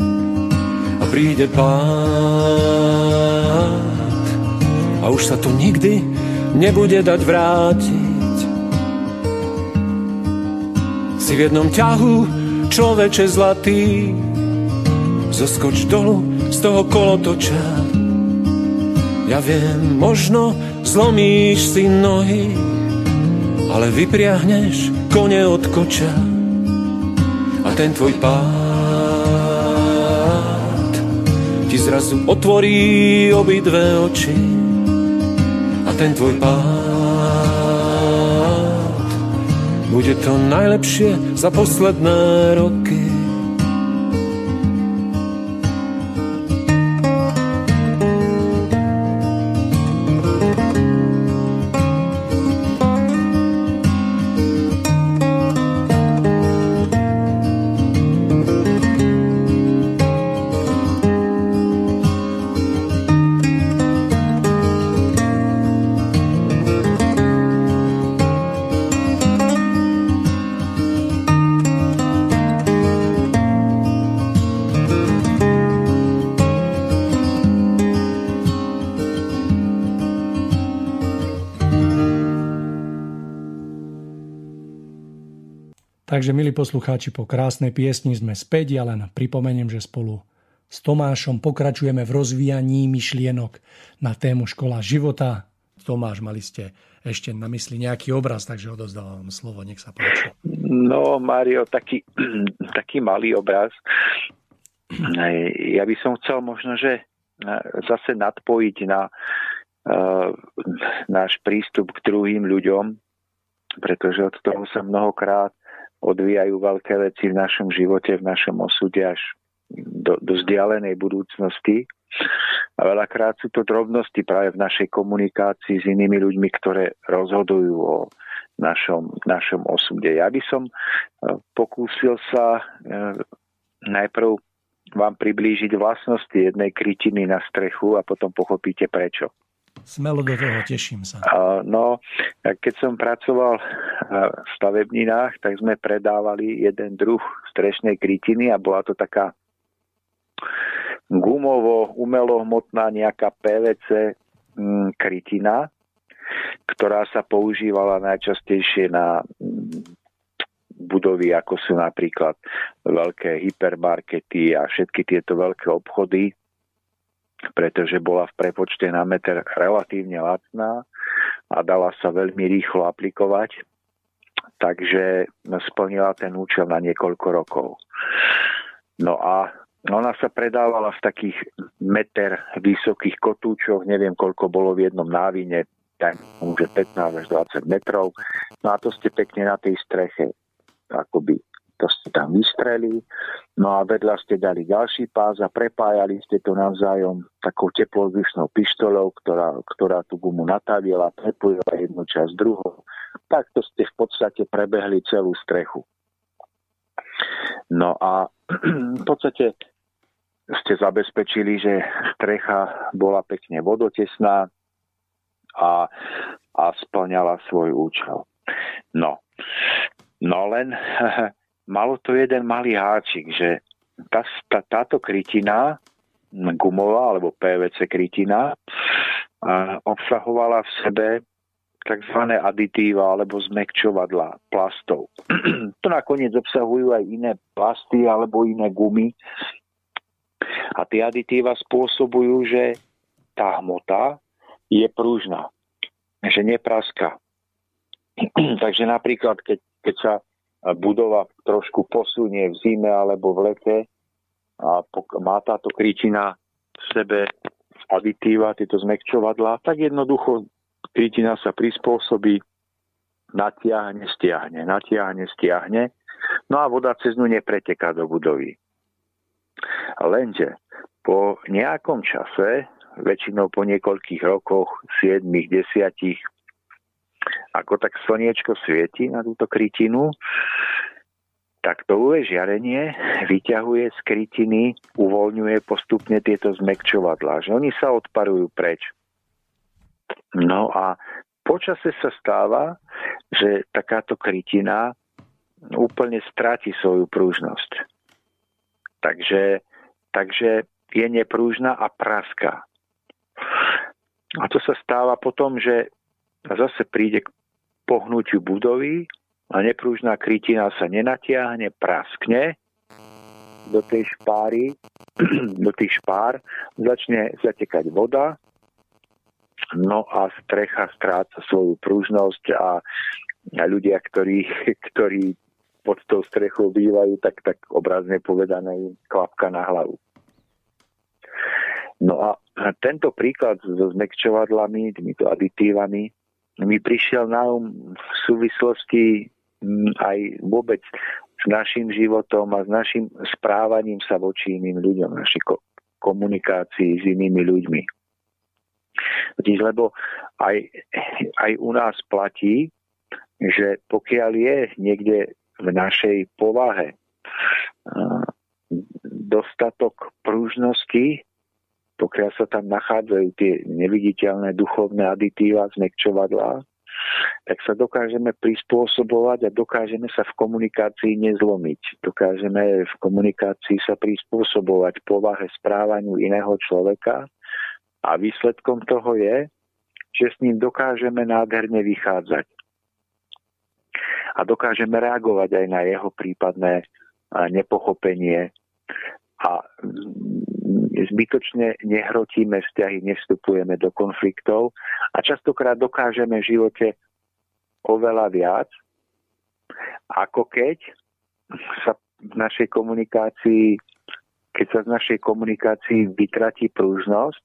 a príde pád. A už sa to nikdy nebude dať vrátiť. Si v jednom ťahu, človeče zlatý, zoskoč dolu z toho kolotoča. Ja viem, možno zlomíš si nohy, ale vypriahneš kone od koča ten tvoj pád ti zrazu otvorí obidve oči a ten tvoj pád bude to najlepšie za posledné roky. Takže, milí poslucháči, po krásnej piesni sme späť. Ja len pripomeniem, že spolu s Tomášom pokračujeme v rozvíjaní myšlienok na tému škola života. Tomáš, mali ste ešte na mysli nejaký obraz, takže odozdávam slovo, nech sa páči. No, Mário, taký, taký malý obraz. Ja by som chcel možno, že zase nadpojiť na uh, náš prístup k druhým ľuďom, pretože od toho sa mnohokrát odvíjajú veľké veci v našom živote, v našom osude až do, do vzdialenej budúcnosti. A veľakrát sú to drobnosti práve v našej komunikácii s inými ľuďmi, ktoré rozhodujú o našom, našom osude. Ja by som e, pokúsil sa e, najprv vám priblížiť vlastnosti jednej krytiny na strechu a potom pochopíte prečo. Smelo do toho, teším sa. No, keď som pracoval v stavebninách, tak sme predávali jeden druh strešnej krytiny a bola to taká gumovo, umelohmotná nejaká PVC mm, krytina, ktorá sa používala najčastejšie na mm, budovy, ako sú napríklad veľké hypermarkety a všetky tieto veľké obchody, pretože bola v prepočte na meter relatívne lacná a dala sa veľmi rýchlo aplikovať. takže splnila ten účel na niekoľko rokov. No a ona sa predávala v takých meter vysokých kotúčoch, neviem koľko bolo v jednom návine, tak môže 15 až 20 metrov. No a to ste pekne na tej streche akoby to ste tam vystreli, no a vedľa ste dali ďalší pás a prepájali ste to navzájom takou teplozdušnou pištolou, ktorá, ktorá tú gumu natavila, prepojila jednu časť druhou. Takto ste v podstate prebehli celú strechu. No a v podstate ste zabezpečili, že strecha bola pekne vodotesná a, a splňala svoj účel. No, no len malo to jeden malý háčik, že tá, tá, táto krytina, gumová alebo PVC krytina, obsahovala v sebe tzv. aditíva alebo zmekčovadla plastov. to nakoniec obsahujú aj iné plasty alebo iné gumy. A tie aditíva spôsobujú, že tá hmota je pružná, že nepraská. Takže napríklad, keď, keď sa budova trošku posunie v zime alebo v lete a má táto krytina v sebe aditíva, tieto zmekčovadla, tak jednoducho krytina sa prispôsobí, natiahne, stiahne, natiahne, stiahne, no a voda cez ňu nepreteká do budovy. Lenže po nejakom čase, väčšinou po niekoľkých rokoch, 7, 10, ako tak slniečko svieti na túto krytinu, tak to UV žiarenie vyťahuje z krytiny, uvoľňuje postupne tieto zmekčovadlá, že oni sa odparujú preč. No a počase sa stáva, že takáto krytina úplne stráti svoju prúžnosť. Takže, takže je neprúžna a praská. A to sa stáva potom, že zase príde pohnutiu budovy a neprúžná krytina sa nenatiahne, praskne do tej špáry, do tých špár, začne zatekať voda, no a strecha stráca svoju prúžnosť a, ľudia, ktorí, ktorí pod tou strechou bývajú, tak, tak obrazne povedané klapka na hlavu. No a tento príklad so zmekčovadlami, týmito aditívami, mi prišiel na um v súvislosti aj vôbec s našim životom a s našim správaním sa voči iným ľuďom, našej komunikácii s inými ľuďmi. Totiž, lebo aj, aj u nás platí, že pokiaľ je niekde v našej povahe dostatok prúžnosti, pokiaľ sa tam nachádzajú tie neviditeľné duchovné aditíva, zmekčovadlá, tak sa dokážeme prispôsobovať a dokážeme sa v komunikácii nezlomiť. Dokážeme v komunikácii sa prispôsobovať povahe správaniu iného človeka a výsledkom toho je, že s ním dokážeme nádherne vychádzať. A dokážeme reagovať aj na jeho prípadné nepochopenie a zbytočne nehrotíme vzťahy, nevstupujeme do konfliktov a častokrát dokážeme v živote oveľa viac, ako keď sa v našej komunikácii, keď sa z našej komunikácii vytratí prúžnosť,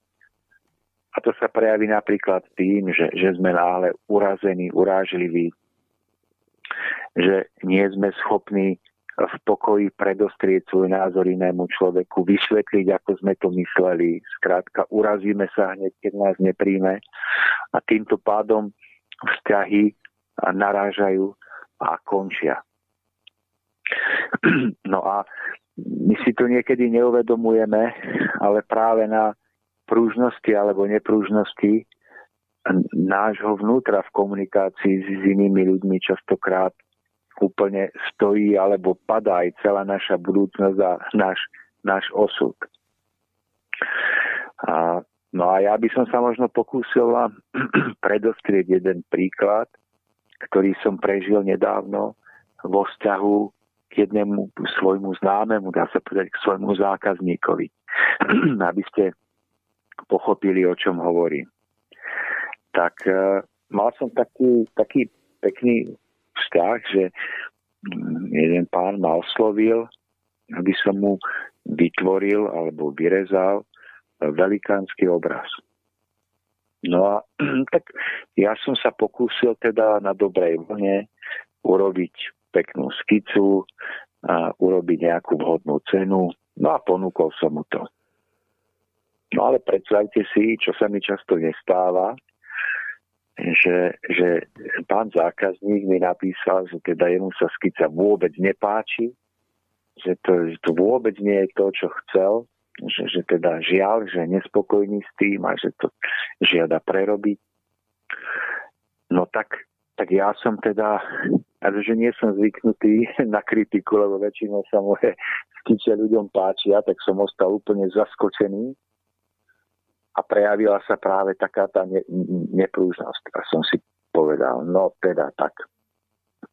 a to sa prejaví napríklad tým, že, že sme náhle urazení, urážliví, že nie sme schopní v pokoji predostrieť svoj názor inému človeku, vysvetliť, ako sme to mysleli. Skrátka, urazíme sa hneď, keď nás nepríjme a týmto pádom vzťahy narážajú a končia. No a my si to niekedy neuvedomujeme, ale práve na prúžnosti alebo neprúžnosti nášho vnútra v komunikácii s inými ľuďmi častokrát úplne stojí alebo padá aj celá naša budúcnosť a náš, náš osud. A, no a ja by som sa možno pokúsil vám predostrieť jeden príklad, ktorý som prežil nedávno vo vzťahu k jednému svojmu známemu, dá sa povedať, k svojmu zákazníkovi, aby ste pochopili, o čom hovorím. Tak e, mal som taký, taký pekný vzťah, že jeden pán ma oslovil, aby som mu vytvoril alebo vyrezal velikánsky obraz. No a tak ja som sa pokúsil teda na dobrej vlne urobiť peknú skicu, a urobiť nejakú vhodnú cenu, no a ponúkol som mu to. No ale predstavte si, čo sa mi často nestáva, že, že pán zákazník mi napísal, že teda jemu sa skica vôbec nepáči, že to, že to vôbec nie je to, čo chcel, že, že teda žiaľ, že je nespokojný s tým a že to žiada prerobiť. No tak, tak ja som teda že nie som zvyknutý na kritiku, lebo väčšinou sa moje skiče ľuďom páčia, tak som ostal úplne zaskočený a prejavila sa práve taká tá ne, neprúžnosť. A som si povedal, no teda tak,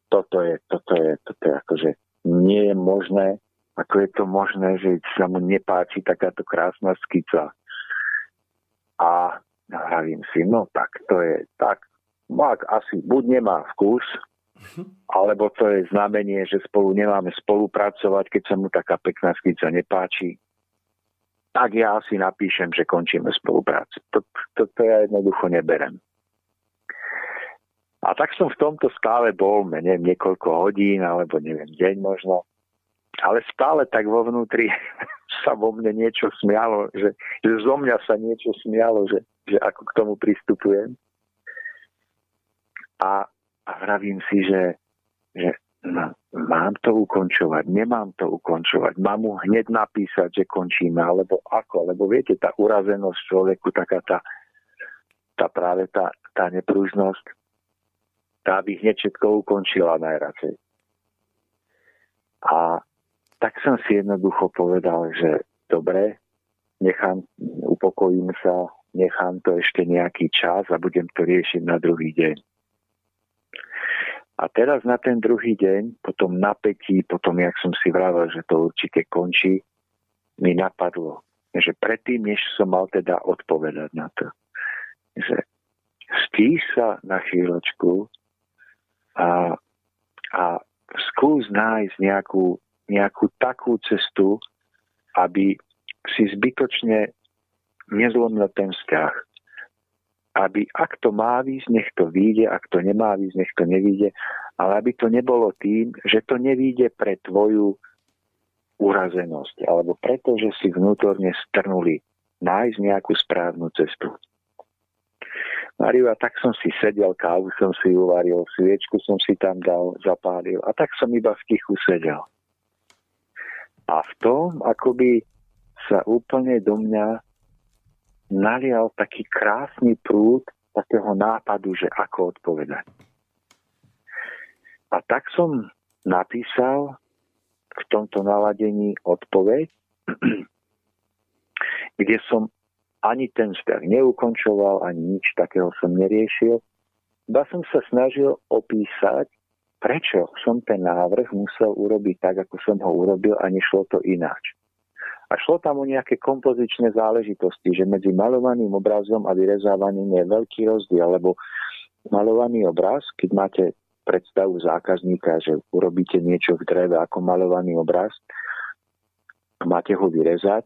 toto je, toto je, toto je akože nie je možné, ako je to možné, že sa mu nepáči takáto krásna skica. A hravím si, no tak to je tak, no ak asi buď nemá vkus, alebo to je znamenie, že spolu nemáme spolupracovať, keď sa mu taká pekná skica nepáči, tak ja asi napíšem, že končíme spoluprácu. To, to, to ja jednoducho neberem. A tak som v tomto stále bol, neviem, niekoľko hodín, alebo neviem, deň možno. Ale stále tak vo vnútri sa vo mne niečo smialo, že, že zo mňa sa niečo smialo, že, že ako k tomu pristupujem. A a vravím si, že, že mám to ukončovať, nemám to ukončovať, mám mu hneď napísať, že končíme, alebo ako, lebo viete, tá urazenosť človeku, taká tá, tá práve tá, tá nepružnosť, tá by hneď všetko ukončila najradšej. A tak som si jednoducho povedal, že dobre, nechám, upokojím sa, nechám to ešte nejaký čas a budem to riešiť na druhý deň. A teraz na ten druhý deň, po tom napätí, potom, jak som si vravel, že to určite končí, mi napadlo, že predtým, než som mal teda odpovedať na to, že stíš sa na chvíľočku a, a skús nájsť nejakú, nejakú takú cestu, aby si zbytočne nezlomil ten vzťah aby ak to má výjsť, nech to vyjde, ak to nemá výjsť, nech to nevíde, ale aby to nebolo tým, že to nevíde pre tvoju urazenosť, alebo preto, že si vnútorne strnuli nájsť nejakú správnu cestu. Mariu, a tak som si sedel, kávu som si uvaril, sviečku som si tam dal, zapálil a tak som iba v tichu sedel. A v tom akoby sa úplne do mňa nalial taký krásny prúd takého nápadu, že ako odpovedať. A tak som napísal v tomto naladení odpoveď, kde som ani ten vzťah neukončoval, ani nič takého som neriešil. Iba som sa snažil opísať, prečo som ten návrh musel urobiť tak, ako som ho urobil a nešlo to ináč. A šlo tam o nejaké kompozičné záležitosti, že medzi malovaným obrazom a vyrezávaním je veľký rozdiel, lebo malovaný obraz, keď máte predstavu zákazníka, že urobíte niečo v dreve ako malovaný obraz a máte ho vyrezať,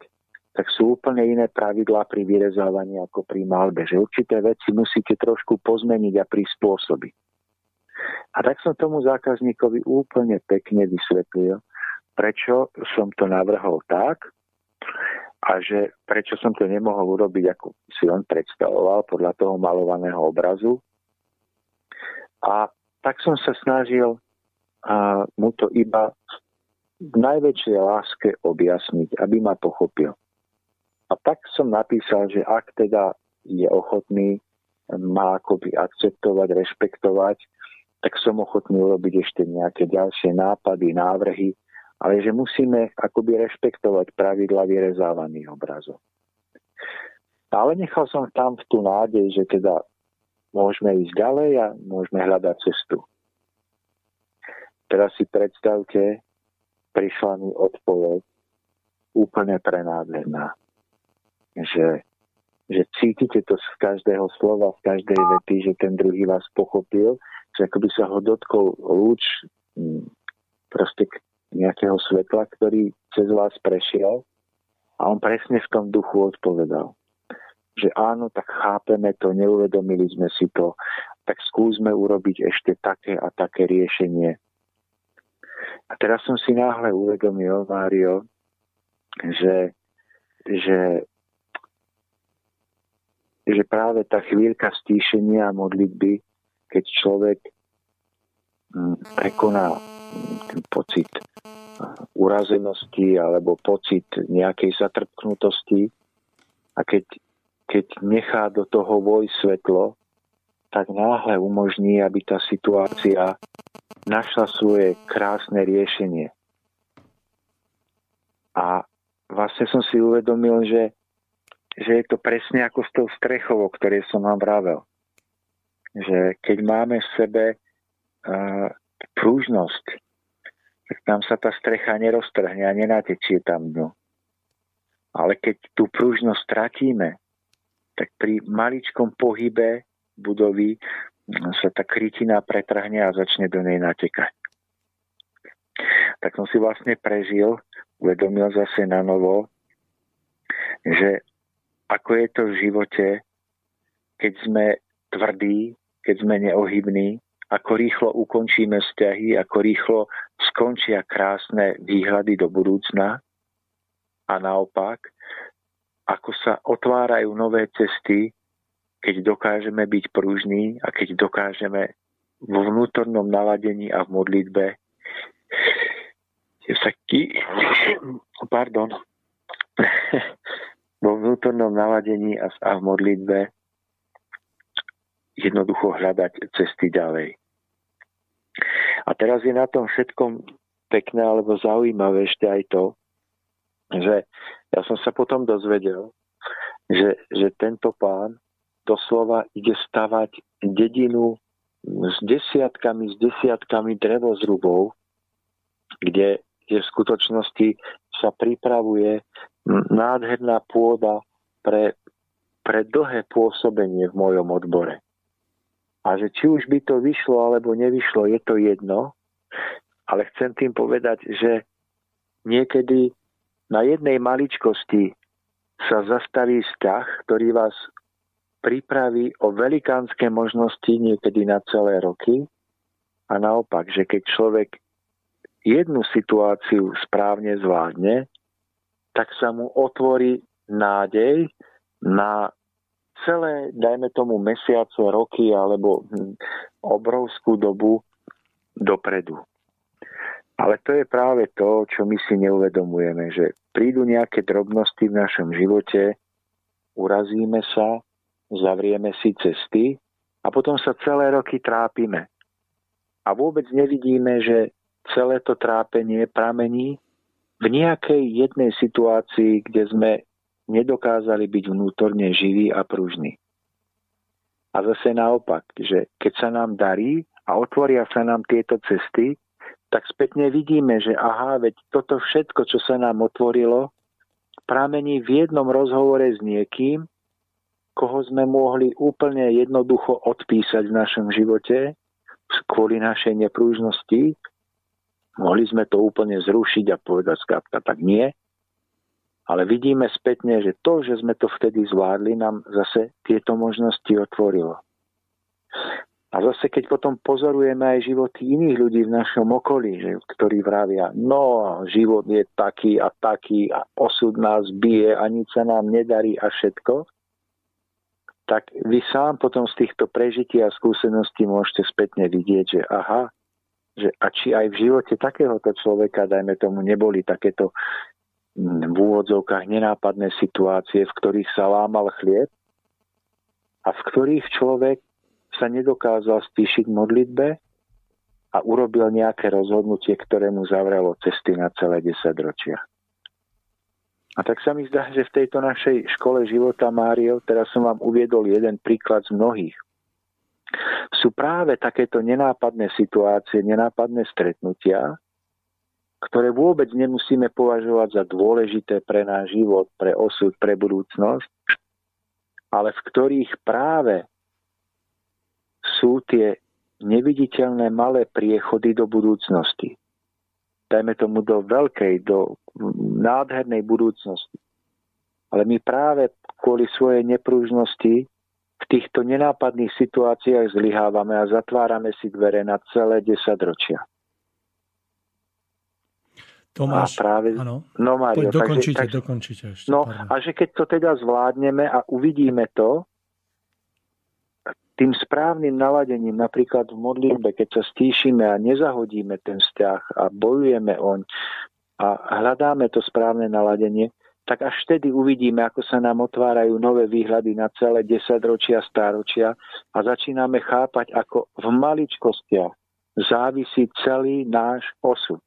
tak sú úplne iné pravidlá pri vyrezávaní ako pri malbe, že určité veci musíte trošku pozmeniť a prispôsobiť. A tak som tomu zákazníkovi úplne pekne vysvetlil, prečo som to navrhol tak, a že prečo som to nemohol urobiť, ako si on predstavoval, podľa toho malovaného obrazu. A tak som sa snažil a, mu to iba v najväčšej láske objasniť, aby ma pochopil. A tak som napísal, že ak teda je ochotný ma akoby akceptovať, rešpektovať, tak som ochotný urobiť ešte nejaké ďalšie nápady, návrhy, ale že musíme akoby rešpektovať pravidla vyrezávaných obrazov. Ale nechal som tam v tú nádej, že teda môžeme ísť ďalej a môžeme hľadať cestu. Teraz si predstavte, prišla mi odpoveď úplne prenádherná. Že, že cítite to z každého slova, z každej vety, že ten druhý vás pochopil, že ako by sa ho dotkol lúč hm, proste nejakého svetla, ktorý cez vás prešiel a on presne v tom duchu odpovedal, že áno, tak chápeme to, neuvedomili sme si to, tak skúsme urobiť ešte také a také riešenie. A teraz som si náhle uvedomil, Mário, že, že, že práve tá chvíľka stíšenia a modlitby, keď človek hm, prekoná pocit urazenosti alebo pocit nejakej zatrpknutosti a keď, keď nechá do toho voj svetlo, tak náhle umožní, aby tá situácia našla svoje krásne riešenie. A vlastne som si uvedomil, že, že je to presne ako s tou strechou, o ktorej som vám vravel. Že keď máme v sebe uh, prúžnosť, tak tam sa tá strecha neroztrhne a nenatečie tam dnu. Ale keď tú pružnosť stratíme, tak pri maličkom pohybe budovy sa tá krytina pretrhne a začne do nej natekať. Tak som si vlastne prežil, uvedomil zase na novo, že ako je to v živote, keď sme tvrdí, keď sme neohybní, ako rýchlo ukončíme vzťahy, ako rýchlo skončia krásne výhľady do budúcna a naopak, ako sa otvárajú nové cesty, keď dokážeme byť pružní a keď dokážeme vo vnútornom naladení a v modlitbe je taký, pardon, vo vnútornom naladení a v modlitbe jednoducho hľadať cesty ďalej. A teraz je na tom všetkom pekné alebo zaujímavé ešte aj to, že ja som sa potom dozvedel, že, že tento pán doslova ide stavať dedinu s desiatkami, s desiatkami drevozrubov, kde, kde v skutočnosti sa pripravuje nádherná pôda pre, pre dlhé pôsobenie v mojom odbore. A že či už by to vyšlo alebo nevyšlo, je to jedno, ale chcem tým povedať, že niekedy na jednej maličkosti sa zastaví vzťah, ktorý vás pripraví o velikánske možnosti niekedy na celé roky. A naopak, že keď človek jednu situáciu správne zvládne, tak sa mu otvorí nádej na celé, dajme tomu, mesiace, roky alebo obrovskú dobu dopredu. Ale to je práve to, čo my si neuvedomujeme, že prídu nejaké drobnosti v našom živote, urazíme sa, zavrieme si cesty a potom sa celé roky trápime. A vôbec nevidíme, že celé to trápenie pramení v nejakej jednej situácii, kde sme nedokázali byť vnútorne živí a pružní. A zase naopak, že keď sa nám darí a otvoria sa nám tieto cesty, tak spätne vidíme, že aha, veď toto všetko, čo sa nám otvorilo, pramení v jednom rozhovore s niekým, koho sme mohli úplne jednoducho odpísať v našom živote kvôli našej neprúžnosti. Mohli sme to úplne zrušiť a povedať skrátka, tak nie. Ale vidíme spätne, že to, že sme to vtedy zvládli, nám zase tieto možnosti otvorilo. A zase, keď potom pozorujeme aj životy iných ľudí v našom okolí, že, ktorí vravia, no, život je taký a taký a osud nás bije a nič sa nám nedarí a všetko, tak vy sám potom z týchto prežití a skúseností môžete spätne vidieť, že aha, že a či aj v živote takéhoto človeka, dajme tomu, neboli takéto v úvodzovkách nenápadné situácie, v ktorých sa lámal chlieb a v ktorých človek sa nedokázal stíšiť modlitbe a urobil nejaké rozhodnutie, ktoré mu zavrelo cesty na celé 10 ročia. A tak sa mi zdá, že v tejto našej škole života Mário, teraz som vám uviedol jeden príklad z mnohých. Sú práve takéto nenápadné situácie, nenápadné stretnutia, ktoré vôbec nemusíme považovať za dôležité pre náš život, pre osud, pre budúcnosť, ale v ktorých práve sú tie neviditeľné malé priechody do budúcnosti. Dajme tomu do veľkej, do nádhernej budúcnosti. Ale my práve kvôli svojej nepružnosti v týchto nenápadných situáciách zlyhávame a zatvárame si dvere na celé desaťročia. Tomáš, a práve, áno. No, Mario, Poď, dokončite, takže, dokončite ešte. No pardon. a že keď to teda zvládneme a uvidíme to, tým správnym naladením, napríklad v modlitbe, keď sa stíšime a nezahodíme ten vzťah a bojujeme oň a hľadáme to správne naladenie, tak až vtedy uvidíme, ako sa nám otvárajú nové výhľady na celé desaťročia, stáročia a začíname chápať, ako v maličkostiach závisí celý náš osud.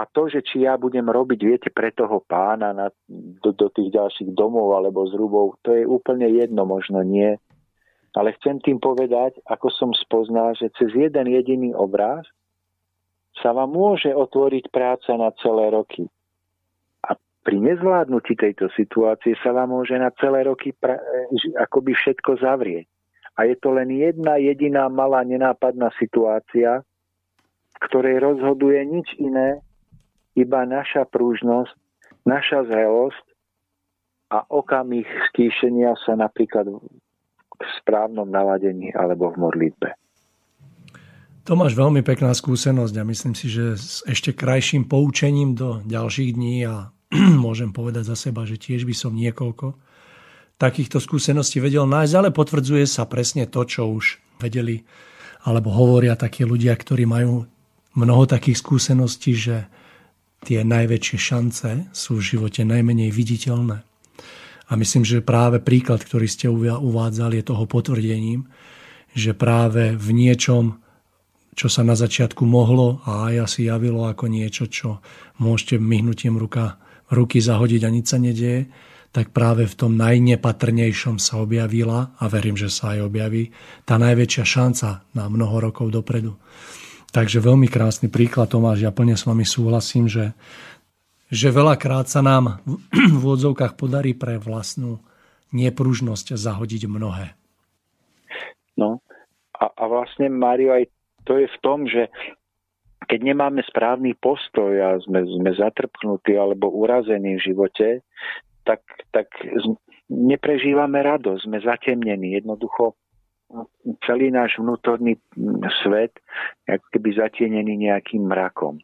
A to, že či ja budem robiť, viete, pre toho pána na, do, do tých ďalších domov alebo zrubov, to je úplne jedno, možno nie. Ale chcem tým povedať, ako som spoznal, že cez jeden jediný obraz sa vám môže otvoriť práca na celé roky. A pri nezvládnutí tejto situácie sa vám môže na celé roky pra- akoby všetko zavrieť. A je to len jedna jediná malá nenápadná situácia, ktorej rozhoduje nič iné, iba naša prúžnosť, naša zrelosť a okamih stíšenia sa napríklad v správnom naladení alebo v modlitbe. To máš veľmi pekná skúsenosť a myslím si, že s ešte krajším poučením do ďalších dní a môžem povedať za seba, že tiež by som niekoľko takýchto skúseností vedel nájsť, ale potvrdzuje sa presne to, čo už vedeli alebo hovoria takí ľudia, ktorí majú mnoho takých skúseností, že tie najväčšie šance sú v živote najmenej viditeľné. A myslím, že práve príklad, ktorý ste uvádzali, je toho potvrdením, že práve v niečom, čo sa na začiatku mohlo a aj asi javilo ako niečo, čo môžete myhnutím ruka, ruky zahodiť a nič sa nedieje, tak práve v tom najnepatrnejšom sa objavila, a verím, že sa aj objaví, tá najväčšia šanca na mnoho rokov dopredu. Takže veľmi krásny príklad, Tomáš. Ja plne s vami súhlasím, že, že veľakrát sa nám v odzovkách podarí pre vlastnú nepružnosť zahodiť mnohé. No a, a vlastne, Mário, aj to je v tom, že keď nemáme správny postoj a sme, sme zatrpknutí alebo urazení v živote, tak, tak neprežívame radosť, sme zatemnení. Jednoducho celý náš vnútorný svet ako keby zatienený nejakým mrakom.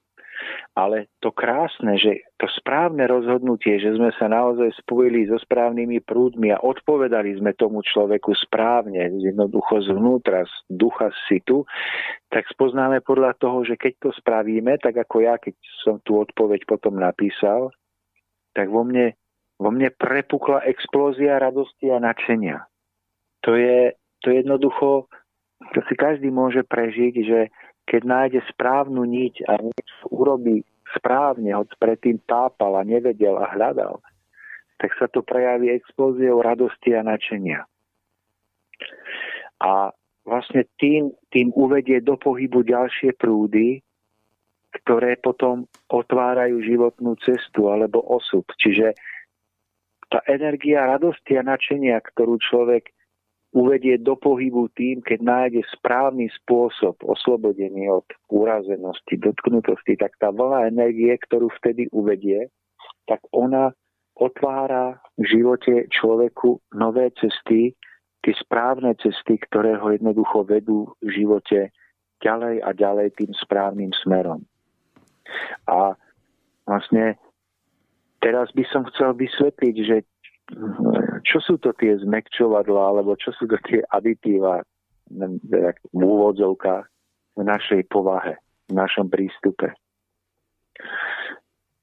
Ale to krásne, že to správne rozhodnutie, že sme sa naozaj spojili so správnymi prúdmi a odpovedali sme tomu človeku správne, jednoducho zvnútra, z ducha situ, tak spoznáme podľa toho, že keď to spravíme, tak ako ja, keď som tú odpoveď potom napísal, tak vo mne, vo mne prepukla explózia radosti a nadšenia. To je, to jednoducho, to si každý môže prežiť, že keď nájde správnu niť a niečo urobí správne, hoď predtým tápal a nevedel a hľadal, tak sa to prejaví explóziou radosti a načenia. A vlastne tým, tým uvedie do pohybu ďalšie prúdy, ktoré potom otvárajú životnú cestu alebo osud. Čiže tá energia radosti a načenia, ktorú človek uvedie do pohybu tým, keď nájde správny spôsob oslobodenie od urazenosti, dotknutosti, tak tá vlna energie, ktorú vtedy uvedie, tak ona otvára v živote človeku nové cesty, tie správne cesty, ktoré ho jednoducho vedú v živote ďalej a ďalej tým správnym smerom. A vlastne teraz by som chcel vysvetliť, že čo sú to tie zmekčovadla, alebo čo sú to tie aditíva v úvodzovkách v našej povahe, v našom prístupe.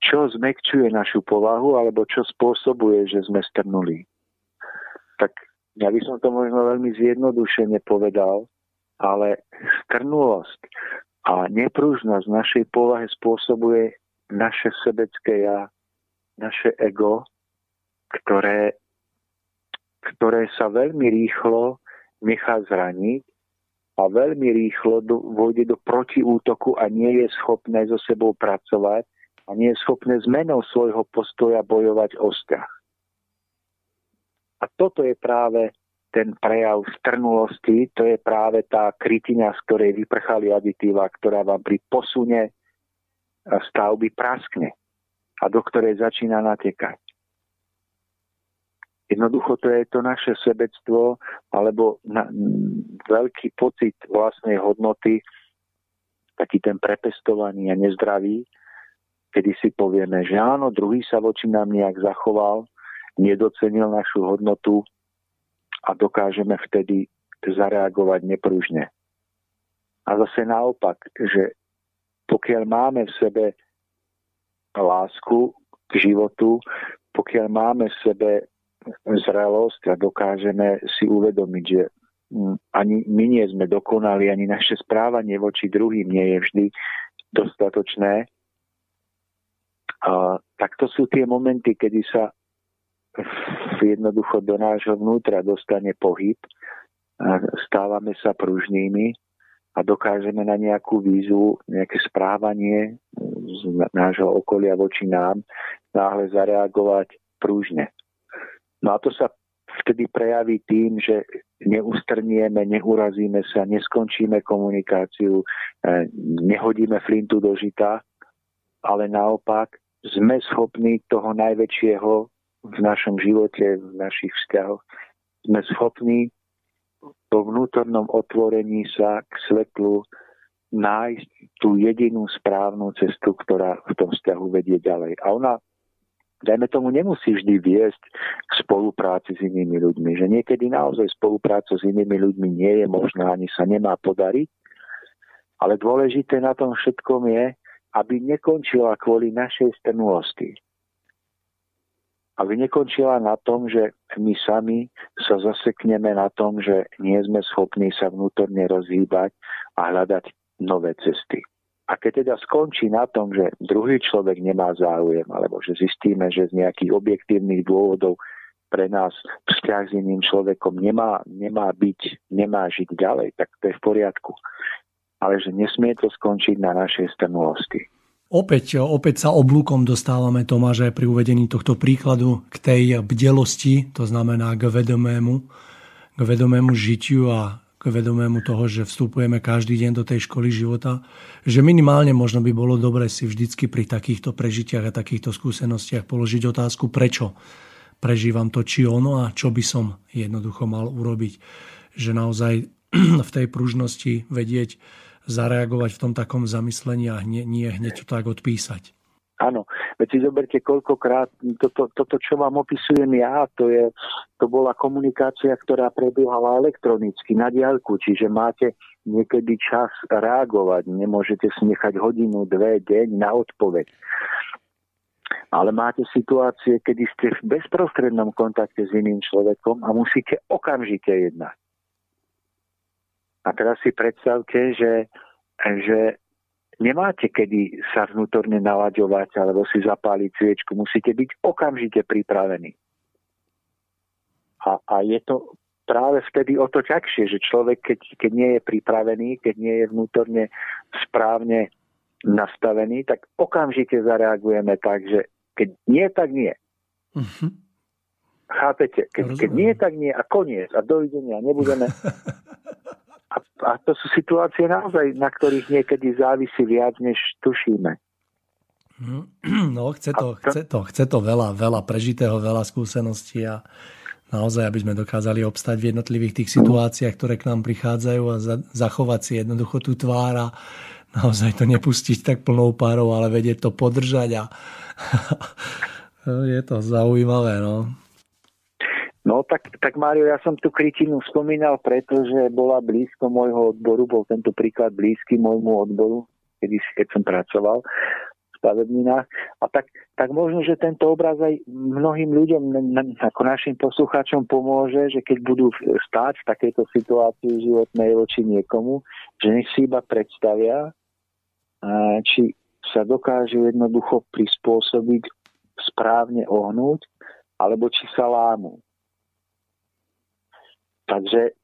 Čo zmekčuje našu povahu, alebo čo spôsobuje, že sme strnuli. Tak ja by som to možno veľmi zjednodušene povedal, ale strnulosť a nepružnosť našej povahe spôsobuje naše sebecké ja, naše ego, ktoré, ktoré sa veľmi rýchlo nechá zraniť a veľmi rýchlo do, vojde do protiútoku a nie je schopné so sebou pracovať a nie je schopné zmenou svojho postoja bojovať o vzťah. A toto je práve ten prejav strnulosti, to je práve tá krytina, z ktorej vyprchali aditíva, ktorá vám pri posune stavby praskne a do ktorej začína natekať. Jednoducho to je to naše sebectvo alebo na, veľký pocit vlastnej hodnoty, taký ten prepestovaný a nezdravý, kedy si povieme, že áno, druhý sa voči nám nejak zachoval, nedocenil našu hodnotu a dokážeme vtedy zareagovať nepružne. A zase naopak, že pokiaľ máme v sebe lásku k životu, pokiaľ máme v sebe zrelosť a dokážeme si uvedomiť, že mm, ani my nie sme dokonali, ani naše správanie voči druhým nie je vždy dostatočné, a, tak to sú tie momenty, kedy sa jednoducho do nášho vnútra dostane pohyb, stávame sa pružnými a dokážeme na nejakú výzvu, nejaké správanie z nášho okolia voči nám náhle zareagovať prúžne. No a to sa vtedy prejaví tým, že neustrnieme, neurazíme sa, neskončíme komunikáciu, e, nehodíme flintu do žita, ale naopak sme schopní toho najväčšieho v našom živote, v našich vzťahoch. Sme schopní po vnútornom otvorení sa k svetlu nájsť tú jedinú správnu cestu, ktorá v tom vzťahu vedie ďalej. A ona, dajme tomu, nemusí vždy viesť k spolupráci s inými ľuďmi. Že niekedy naozaj spolupráca s inými ľuďmi nie je možná, ani sa nemá podariť. Ale dôležité na tom všetkom je, aby nekončila kvôli našej strnulosti aby nekončila na tom, že my sami sa zasekneme na tom, že nie sme schopní sa vnútorne rozhýbať a hľadať nové cesty. A keď teda skončí na tom, že druhý človek nemá záujem, alebo že zistíme, že z nejakých objektívnych dôvodov pre nás vzťah s iným človekom nemá, nemá byť, nemá žiť ďalej, tak to je v poriadku. Ale že nesmie to skončiť na našej strnulosti. Opäť, opäť sa oblúkom dostávame, Tomáš, aj pri uvedení tohto príkladu k tej bdelosti, to znamená k vedomému, k vedomému žitiu a k vedomému toho, že vstupujeme každý deň do tej školy života, že minimálne možno by bolo dobre si vždycky pri takýchto prežitiach a takýchto skúsenostiach položiť otázku, prečo prežívam to či ono a čo by som jednoducho mal urobiť. Že naozaj v tej pružnosti vedieť, zareagovať v tom takom zamyslení a nie, nie hneď to tak odpísať. Áno, veď si zoberte koľkokrát, toto, toto, čo vám opisujem ja, to, je, to bola komunikácia, ktorá prebiehala elektronicky na diaľku, čiže máte niekedy čas reagovať, nemôžete si nechať hodinu, dve, deň na odpoveď. Ale máte situácie, kedy ste v bezprostrednom kontakte s iným človekom a musíte okamžite jednať. A teraz si predstavte, že, že nemáte kedy sa vnútorne nalaďovať alebo si zapáliť sviečku. Musíte byť okamžite pripravení. A, a je to práve vtedy o to ťažšie, že človek, keď, keď nie je pripravený, keď nie je vnútorne správne nastavený, tak okamžite zareagujeme tak, že keď nie, tak nie. Uh-huh. Chápete? Keď, keď nie, tak nie a koniec a dovidenia. Nebudeme A, to sú situácie naozaj, na ktorých niekedy závisí viac, než tušíme. No, chce to, chce to, chce to veľa, veľa prežitého, veľa skúseností a naozaj, aby sme dokázali obstať v jednotlivých tých situáciách, ktoré k nám prichádzajú a za, zachovať si jednoducho tú tvár a naozaj to nepustiť tak plnou párou, ale vedieť to podržať a je to zaujímavé. No. No tak, tak Mário, ja som tú krytinu spomínal, pretože bola blízko môjho odboru, bol tento príklad blízky môjmu odboru, kedy, keď som pracoval v stavebninách. A tak, tak možno, že tento obraz aj mnohým ľuďom, ako našim poslucháčom pomôže, že keď budú stáť v takejto situácii životnej voči niekomu, že nech si iba predstavia, či sa dokážu jednoducho prispôsobiť, správne ohnúť, alebo či sa lámu. Takže,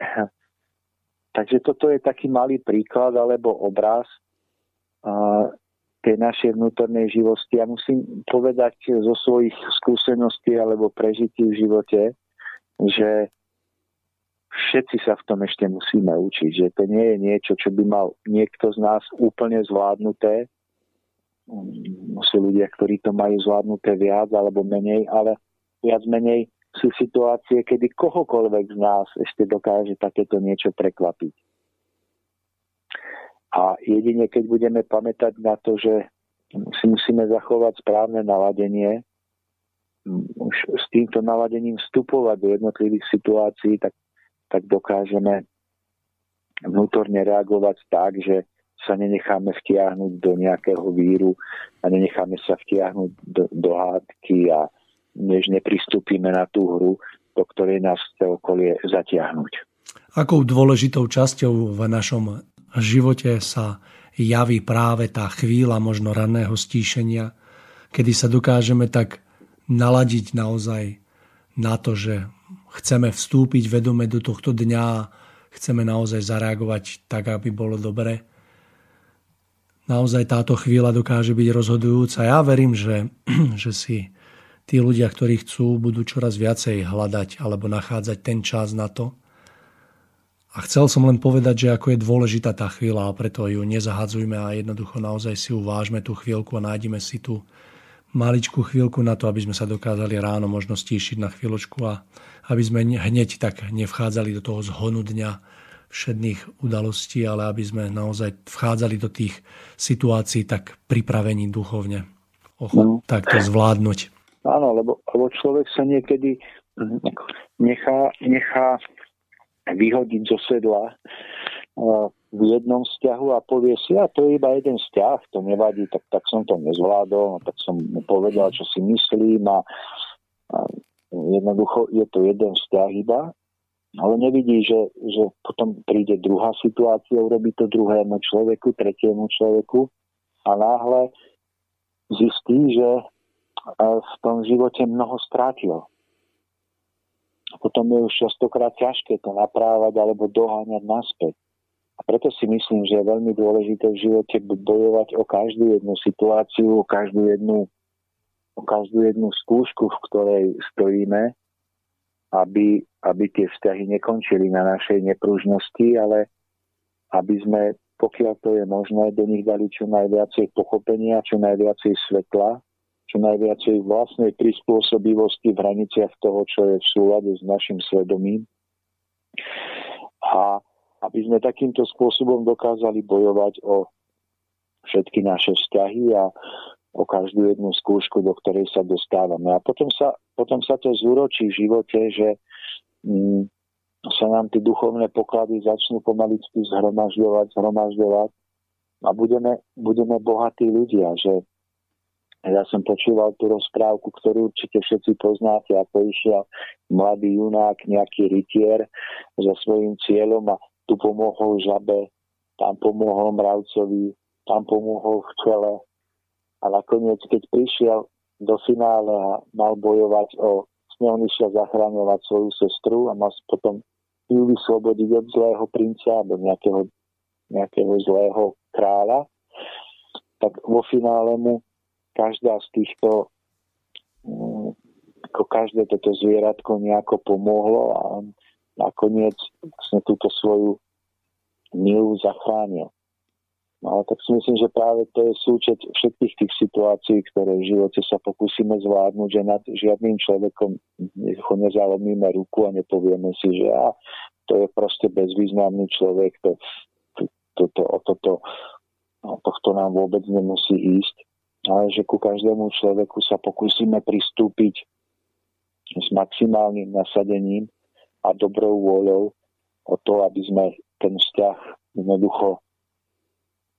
takže toto je taký malý príklad alebo obraz a, tej našej vnútornej živosti. Ja musím povedať zo svojich skúseností alebo prežití v živote, že všetci sa v tom ešte musíme učiť, že to nie je niečo, čo by mal niekto z nás úplne zvládnuté. Sú ľudia, ktorí to majú zvládnuté viac alebo menej, ale viac menej sú situácie, kedy kohokoľvek z nás ešte dokáže takéto niečo prekvapiť. A jedine, keď budeme pamätať na to, že si musíme zachovať správne naladenie, už s týmto naladením vstupovať do jednotlivých situácií, tak tak dokážeme vnútorne reagovať tak, že sa nenecháme vtiahnuť do nejakého víru a nenecháme sa vtiahnuť do, do hádky a než nepristúpime na tú hru, do ktorej nás chce okolie zatiahnuť. Akou dôležitou časťou v našom živote sa javí práve tá chvíľa možno ranného stíšenia, kedy sa dokážeme tak naladiť naozaj na to, že chceme vstúpiť vedome do tohto dňa, chceme naozaj zareagovať tak, aby bolo dobre. Naozaj táto chvíľa dokáže byť rozhodujúca. Ja verím, že, že si tí ľudia, ktorí chcú, budú čoraz viacej hľadať alebo nachádzať ten čas na to. A chcel som len povedať, že ako je dôležitá tá chvíľa a preto ju nezahadzujme a jednoducho naozaj si uvážme tú chvíľku a nájdeme si tú maličkú chvíľku na to, aby sme sa dokázali ráno možno stíšiť na chvíľočku a aby sme hneď tak nevchádzali do toho zhonu dňa všetných udalostí, ale aby sme naozaj vchádzali do tých situácií tak pripravení duchovne. Ocho, no. tak to zvládnuť. Áno, lebo, lebo človek sa niekedy hm, nechá, nechá vyhodiť zo sedla v jednom vzťahu a povie si, a to je iba jeden vzťah, to nevadí, tak, tak som to nezvládol, no tak som mu povedal, čo si myslím a, a jednoducho je to jeden vzťah iba, ale nevidí, že, že potom príde druhá situácia, urobí to druhému človeku, tretiemu človeku a náhle zistí, že v tom živote mnoho strátil. Potom je už častokrát ťažké to naprávať alebo doháňať naspäť. A preto si myslím, že je veľmi dôležité v živote bojovať o každú jednu situáciu, o každú jednu, o každú jednu skúšku, v ktorej stojíme, aby, aby tie vzťahy nekončili na našej nepružnosti, ale aby sme, pokiaľ to je možné, do nich dali čo najviacej pochopenia, čo najviacej svetla, čo najviacej vlastnej prispôsobivosti v hraniciach toho, čo je v súlade s našim svedomím. A aby sme takýmto spôsobom dokázali bojovať o všetky naše vzťahy a o každú jednu skúšku, do ktorej sa dostávame. A potom sa, potom sa to zúročí v živote, že mm, sa nám tie duchovné poklady začnú pomaličky zhromažďovať, zhromažďovať a budeme, budeme bohatí ľudia, že ja som počúval tú rozprávku, ktorú určite všetci poznáte, ako išiel mladý junák, nejaký rytier so svojím cieľom a tu pomohol žabe, tam pomohol mravcovi, tam pomohol včele. A nakoniec, keď prišiel do finále a mal bojovať o on išiel zachráňovať svoju sestru a mal potom ju vyslobodiť od zlého princa alebo nejakého, nejakého zlého kráľa, tak vo finále mu každá z týchto mm, ako každé toto zvieratko nejako pomohlo a on nakoniec vlastne túto svoju milu zachránil. No ale tak si myslím, že práve to je súčet všetkých tých situácií, ktoré v živote sa pokúsime zvládnuť, že nad žiadnym človekom nezalomíme ruku a nepovieme si, že a, to je proste bezvýznamný človek, to, to, to, to, o toto, o tohto nám vôbec nemusí ísť, ale že ku každému človeku sa pokúsime pristúpiť s maximálnym nasadením a dobrou vôľou o to, aby sme ten vzťah jednoducho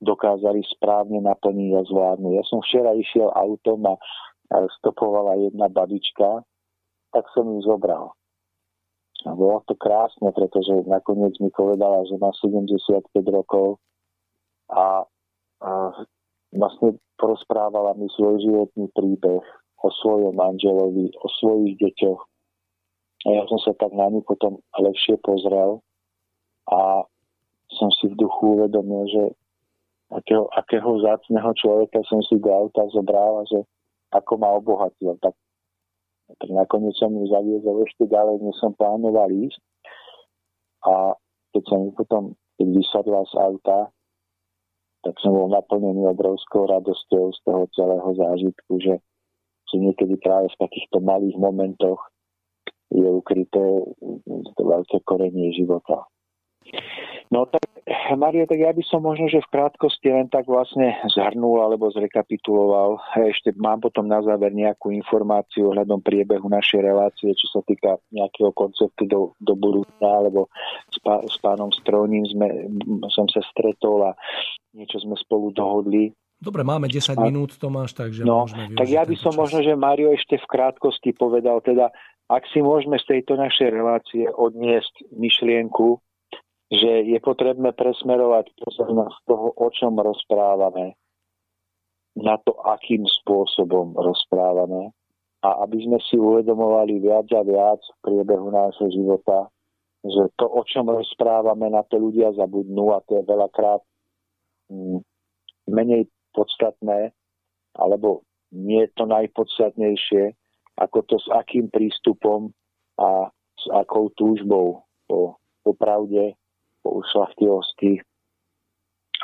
dokázali správne naplniť a zvládnuť. Ja som včera išiel autom a stopovala jedna babička, tak som ju zobral. A bolo to krásne, pretože nakoniec mi povedala, že má 75 rokov a, a vlastne porozprávala mi svoj životný príbeh o svojom manželovi, o svojich deťoch. A ja som sa tak na ňu potom lepšie pozrel a som si v duchu uvedomil, že akého, akého zácného človeka som si do auta zobral a že ako ma obohatil. Tak, tak nakoniec som ju zaviezol ešte ďalej, než som plánoval ísť. a keď som potom keď vysadla z auta, tak som bol naplnený obrovskou radosťou z toho celého zážitku, že, že niekedy práve v takýchto malých momentoch je ukryté to veľké korenie života. No tak, Mario, tak ja by som možno, že v krátkosti len tak vlastne zhrnul alebo zrekapituloval. Ešte mám potom na záver nejakú informáciu ohľadom priebehu našej relácie, čo sa týka nejakého konceptu do, do budúcna, alebo s, pá, s pánom Stroním sme, som sa stretol a niečo sme spolu dohodli. Dobre, máme 10 a, minút, Tomáš, takže no, môžeme Tak ja by som čas. možno, že Mario ešte v krátkosti povedal, teda ak si môžeme z tejto našej relácie odniesť myšlienku, že je potrebné presmerovať pozornosť toho, o čom rozprávame, na to, akým spôsobom rozprávame. A aby sme si uvedomovali viac a viac v priebehu nášho života, že to, o čom rozprávame, na to ľudia zabudnú a to je veľakrát mm, menej podstatné, alebo nie je to najpodstatnejšie, ako to s akým prístupom a s akou túžbou po, po pravde ušlachtilosti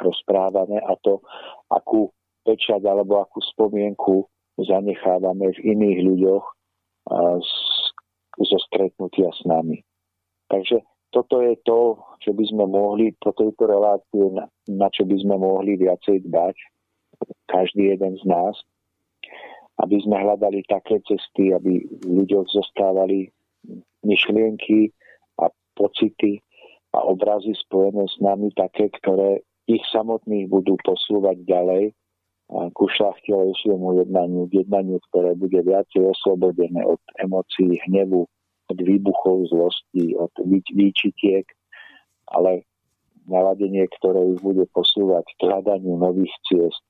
rozprávame a to, akú pečať alebo akú spomienku zanechávame v iných ľuďoch zo stretnutia s nami. Takže toto je to, čo by sme mohli po tejto relácie, na, na čo by sme mohli viacej dbať, každý jeden z nás, aby sme hľadali také cesty, aby v ľuďoch zostávali myšlienky a pocity, a obrazy spojené s nami také, ktoré ich samotných budú posúvať ďalej. Ku šlachtilejšiemu jednaniu, jednaniu, ktoré bude viacej oslobodené od emócií hnevu, od výbuchov zlosti, od výčitiek, ale naladenie, ktoré ich bude posúvať k hľadaniu nových ciest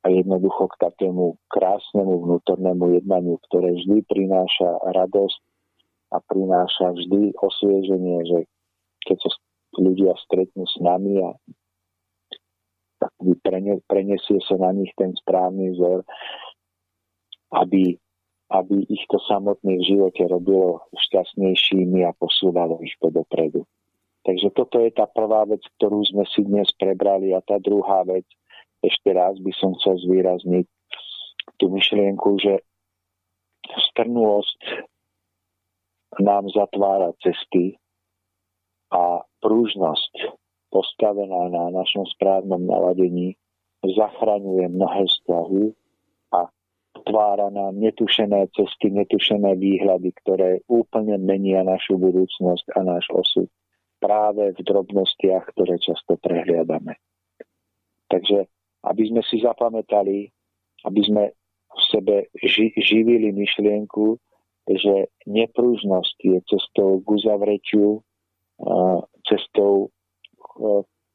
a jednoducho k takému krásnemu vnútornému jednaniu, ktoré vždy prináša radosť a prináša vždy osvieženie, že keď sa ľudia stretnú s nami a tak prenesie sa na nich ten správny vzor, aby, aby ich to samotné v živote robilo šťastnejšími a posúvalo ich to dopredu. Takže toto je tá prvá vec, ktorú sme si dnes prebrali a tá druhá vec, ešte raz by som chcel zvýrazniť tú myšlienku, že strnulosť nám zatvára cesty a prúžnosť postavená na našom správnom naladení zachraňuje mnohé vzťahy a tvára nám netušené cesty, netušené výhľady, ktoré úplne menia našu budúcnosť a náš osud práve v drobnostiach, ktoré často prehliadame. Takže aby sme si zapamätali, aby sme v sebe ži- živili myšlienku, že neprúžnosť je cestou k uzavretiu cestou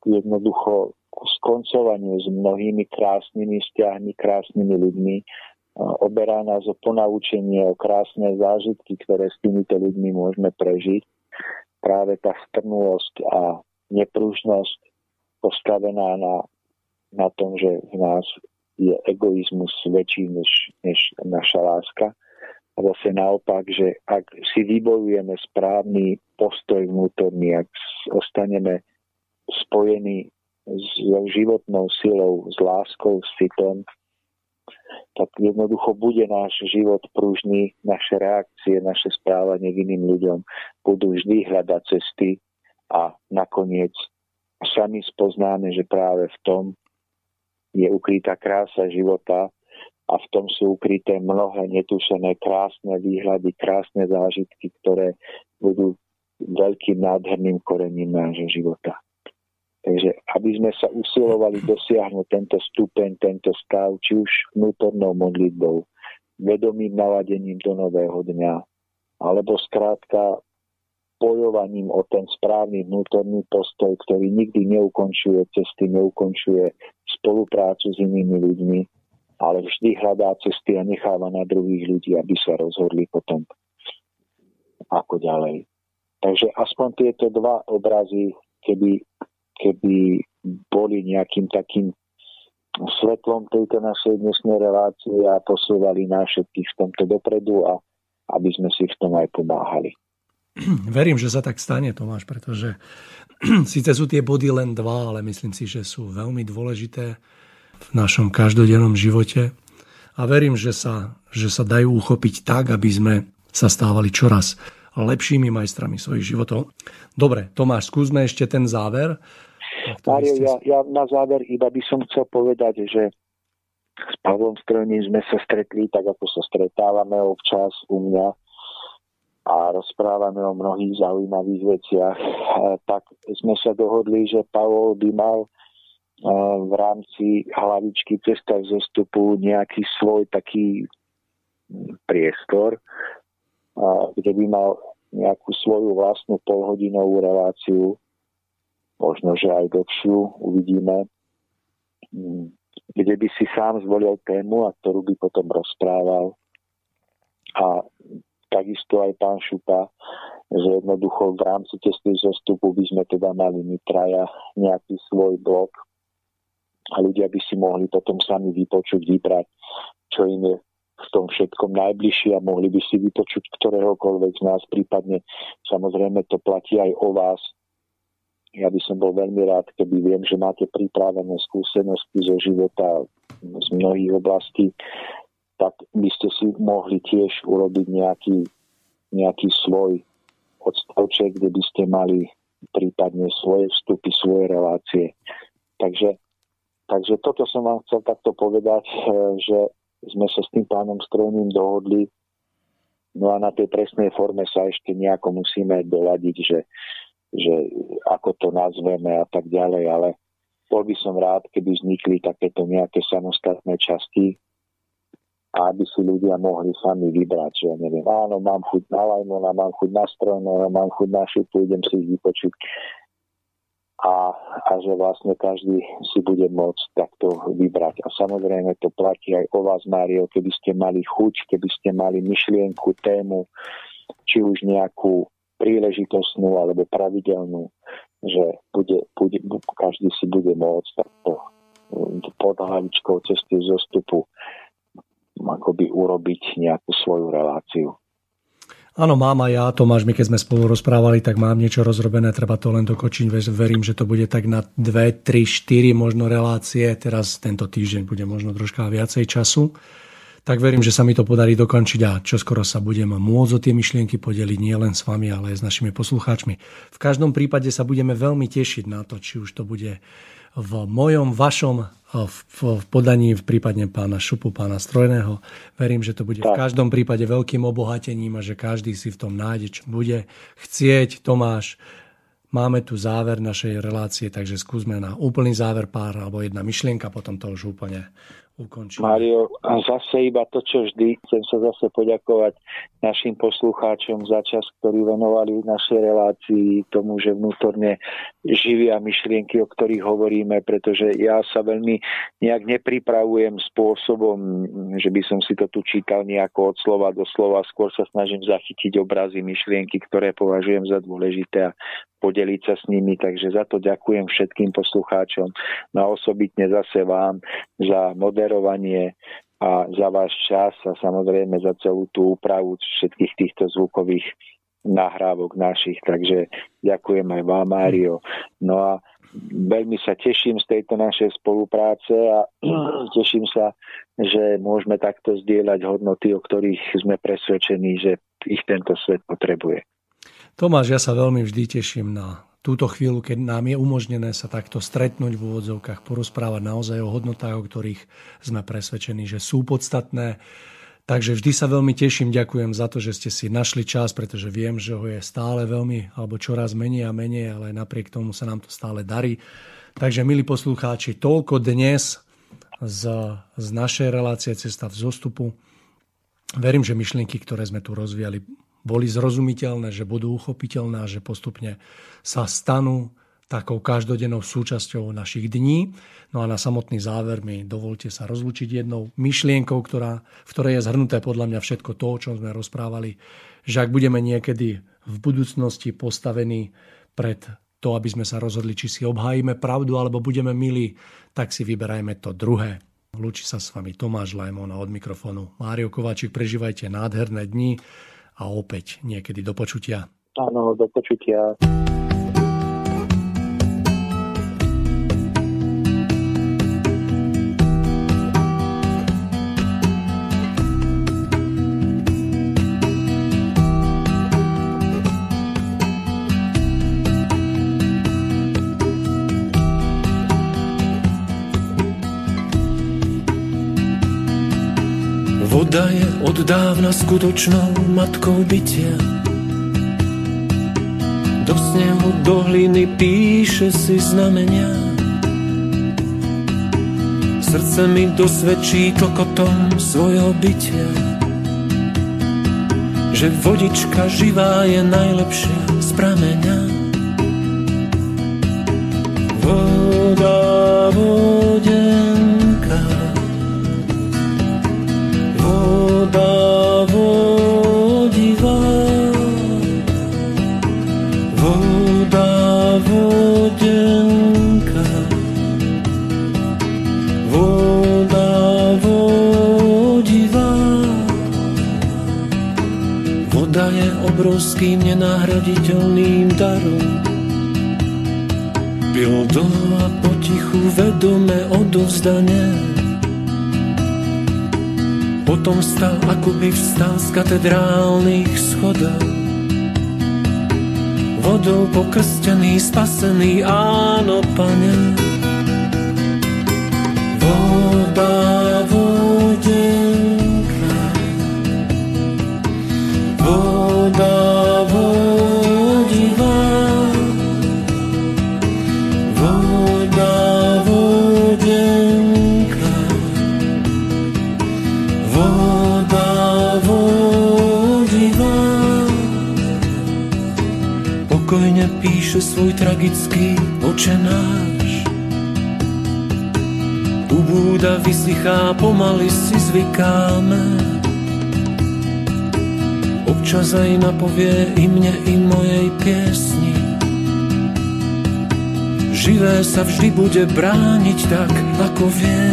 jednoducho k skoncovaniu s mnohými krásnymi vzťahmi, krásnymi ľuďmi. Oberá nás o ponaučenie, o krásne zážitky, ktoré s týmito ľuďmi môžeme prežiť. Práve tá strnulosť a nepružnosť postavená na, na tom, že v nás je egoizmus väčší než, než naša láska a zase naopak, že ak si vybojujeme správny postoj vnútorný, ak ostaneme spojení s životnou silou, s láskou, s citom, tak jednoducho bude náš život pružný, naše reakcie, naše správanie k iným ľuďom budú vždy hľadať cesty a nakoniec sami spoznáme, že práve v tom je ukrytá krása života a v tom sú ukryté mnohé netušené krásne výhľady, krásne zážitky, ktoré budú veľkým nádherným korením nášho života. Takže aby sme sa usilovali dosiahnuť tento stupeň, tento stav, či už vnútornou modlitbou, vedomým naladením do nového dňa, alebo skrátka bojovaním o ten správny vnútorný postoj, ktorý nikdy neukončuje cesty, neukončuje spoluprácu s inými ľuďmi, ale vždy hľadá cesty a necháva na druhých ľudí, aby sa rozhodli potom ako ďalej. Takže aspoň tieto dva obrazy, keby, keby boli nejakým takým svetlom tejto našej dnešnej relácie a posúvali nás všetkých v tomto dopredu a aby sme si v tom aj pomáhali. Verím, že sa tak stane, Tomáš, pretože síce sú tie body len dva, ale myslím si, že sú veľmi dôležité v našom každodennom živote a verím, že sa, že sa dajú uchopiť tak, aby sme sa stávali čoraz lepšími majstrami svojich životov. Dobre, Tomáš, skúsme ešte ten záver. Mário, ja, ja na záver iba by som chcel povedať, že s Pavlom Strojným sme sa stretli tak, ako sa stretávame občas u mňa a rozprávame o mnohých zaujímavých veciach, tak sme sa dohodli, že Pavol by mal v rámci hlavičky cesta zostupu nejaký svoj taký priestor, kde by mal nejakú svoju vlastnú polhodinovú reláciu, možno, že aj dlhšiu, uvidíme, mm, kde by si sám zvolil tému a ktorú by potom rozprával. A takisto aj pán Šupa, že jednoducho v rámci testy zostupu by sme teda mali my traja nejaký svoj blok a ľudia by si mohli potom sami vypočuť, vybrať, čo im je v tom všetkom najbližšie a mohli by si vypočuť ktoréhokoľvek z nás, prípadne samozrejme to platí aj o vás, ja by som bol veľmi rád, keby viem, že máte pripravené skúsenosti zo života z mnohých oblastí, tak by ste si mohli tiež urobiť nejaký, nejaký svoj odstavček, kde by ste mali prípadne svoje vstupy, svoje relácie. Takže, takže toto som vám chcel takto povedať, eh, že sme sa s tým pánom Strojným dohodli, no a na tej presnej forme sa ešte nejako musíme doladiť, že že ako to nazveme a tak ďalej, ale bol by som rád, keby vznikli takéto nejaké samostatné časti aby si ľudia mohli sami vybrať, že ja neviem, áno, mám chuť na Lajmona, mám chuť na Strojného, mám chuť na Šupu, idem si ich vypočuť. A, a že vlastne každý si bude môcť takto vybrať. A samozrejme to platí aj o vás, Mário, keby ste mali chuť, keby ste mali myšlienku, tému, či už nejakú príležitostnú alebo pravidelnú, že bude, bude, každý si bude môcť takto mm, pod hlavičkou cesty zostupu akoby urobiť nejakú svoju reláciu. Áno, mám aj ja, Tomáš, my keď sme spolu rozprávali, tak mám niečo rozrobené, treba to len dokočiť, verím, že to bude tak na 2, 3, 4 možno relácie, teraz tento týždeň bude možno troška viacej času tak verím, že sa mi to podarí dokončiť a čoskoro sa budem môcť o tie myšlienky podeliť nielen s vami, ale aj s našimi poslucháčmi. V každom prípade sa budeme veľmi tešiť na to, či už to bude v mojom, vašom v podaní v prípadne pána Šupu, pána Strojného. Verím, že to bude v každom prípade veľkým obohatením a že každý si v tom nájde, čo bude chcieť. Tomáš, máme tu záver našej relácie, takže skúsme na úplný záver pár alebo jedna myšlienka, potom to už úplne ukončíme. Mario, a zase iba to, čo vždy, chcem sa zase poďakovať našim poslucháčom za čas, ktorý venovali našej relácii tomu, že vnútorne živia myšlienky, o ktorých hovoríme, pretože ja sa veľmi nejak nepripravujem spôsobom, že by som si to tu čítal nejako od slova do slova, skôr sa snažím zachytiť obrazy, myšlienky, ktoré považujem za dôležité a podeliť sa s nimi, takže za to ďakujem všetkým poslucháčom, no a osobitne zase vám za moderovanie a za váš čas a samozrejme za celú tú úpravu všetkých týchto zvukových nahrávok našich, takže ďakujem aj vám, Mário. No a veľmi sa teším z tejto našej spolupráce a teším sa, že môžeme takto zdieľať hodnoty, o ktorých sme presvedčení, že ich tento svet potrebuje. Tomáš, ja sa veľmi vždy teším na túto chvíľu, keď nám je umožnené sa takto stretnúť v úvodzovkách, porozprávať naozaj o hodnotách, o ktorých sme presvedčení, že sú podstatné. Takže vždy sa veľmi teším, ďakujem za to, že ste si našli čas, pretože viem, že ho je stále veľmi, alebo čoraz menej a menej, ale napriek tomu sa nám to stále darí. Takže, milí poslucháči, toľko dnes z, z našej relácie Cesta v zostupu. Verím, že myšlienky, ktoré sme tu rozvíjali, boli zrozumiteľné, že budú uchopiteľné a že postupne sa stanú takou každodennou súčasťou našich dní. No a na samotný záver mi dovolte sa rozlučiť jednou myšlienkou, ktorá, v ktorej je zhrnuté podľa mňa všetko to, o čom sme rozprávali, že ak budeme niekedy v budúcnosti postavení pred to, aby sme sa rozhodli, či si obhájime pravdu alebo budeme milí, tak si vyberajme to druhé. Lúči sa s vami Tomáš Lajmon a od mikrofónu Mário Kováčik. Prežívajte nádherné dni a opäť niekedy do počutia. Áno, do počutia. Voda je od dávna skutočnou matkou bytia. Do snehu, do hliny píše si znamenia. Srdce mi dosvedčí kokotom svojho bytia. Že vodička živá je najlepšia z prameňa. Voda, voda, obrovským nenahraditeľným darom. Pildo a potichu vedome odovzdanie. Potom stal, ako by vstal z katedrálnych schodov. Vodou pokrstený, spasený, áno, pane. Voda, vodenka. Píše svoj tragický očenáš. Ubúda, vysychá, pomaly si zvykáme občas aj napovie i mne, i mojej piesni. Živé sa vždy bude brániť tak, ako vie.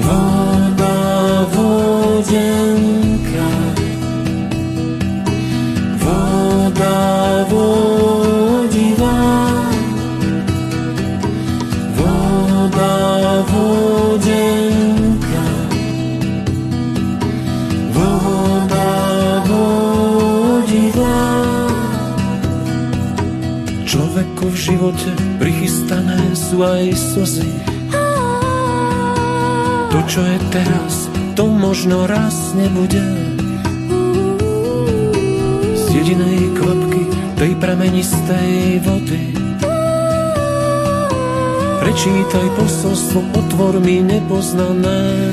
Voda, vodenka, voda, vodivá, živote prichystané sú aj slzy. To, čo je teraz, to možno raz nebude. Z jedinej kvapky tej premenistej vody. Prečítaj posolstvo, otvor mi nepoznané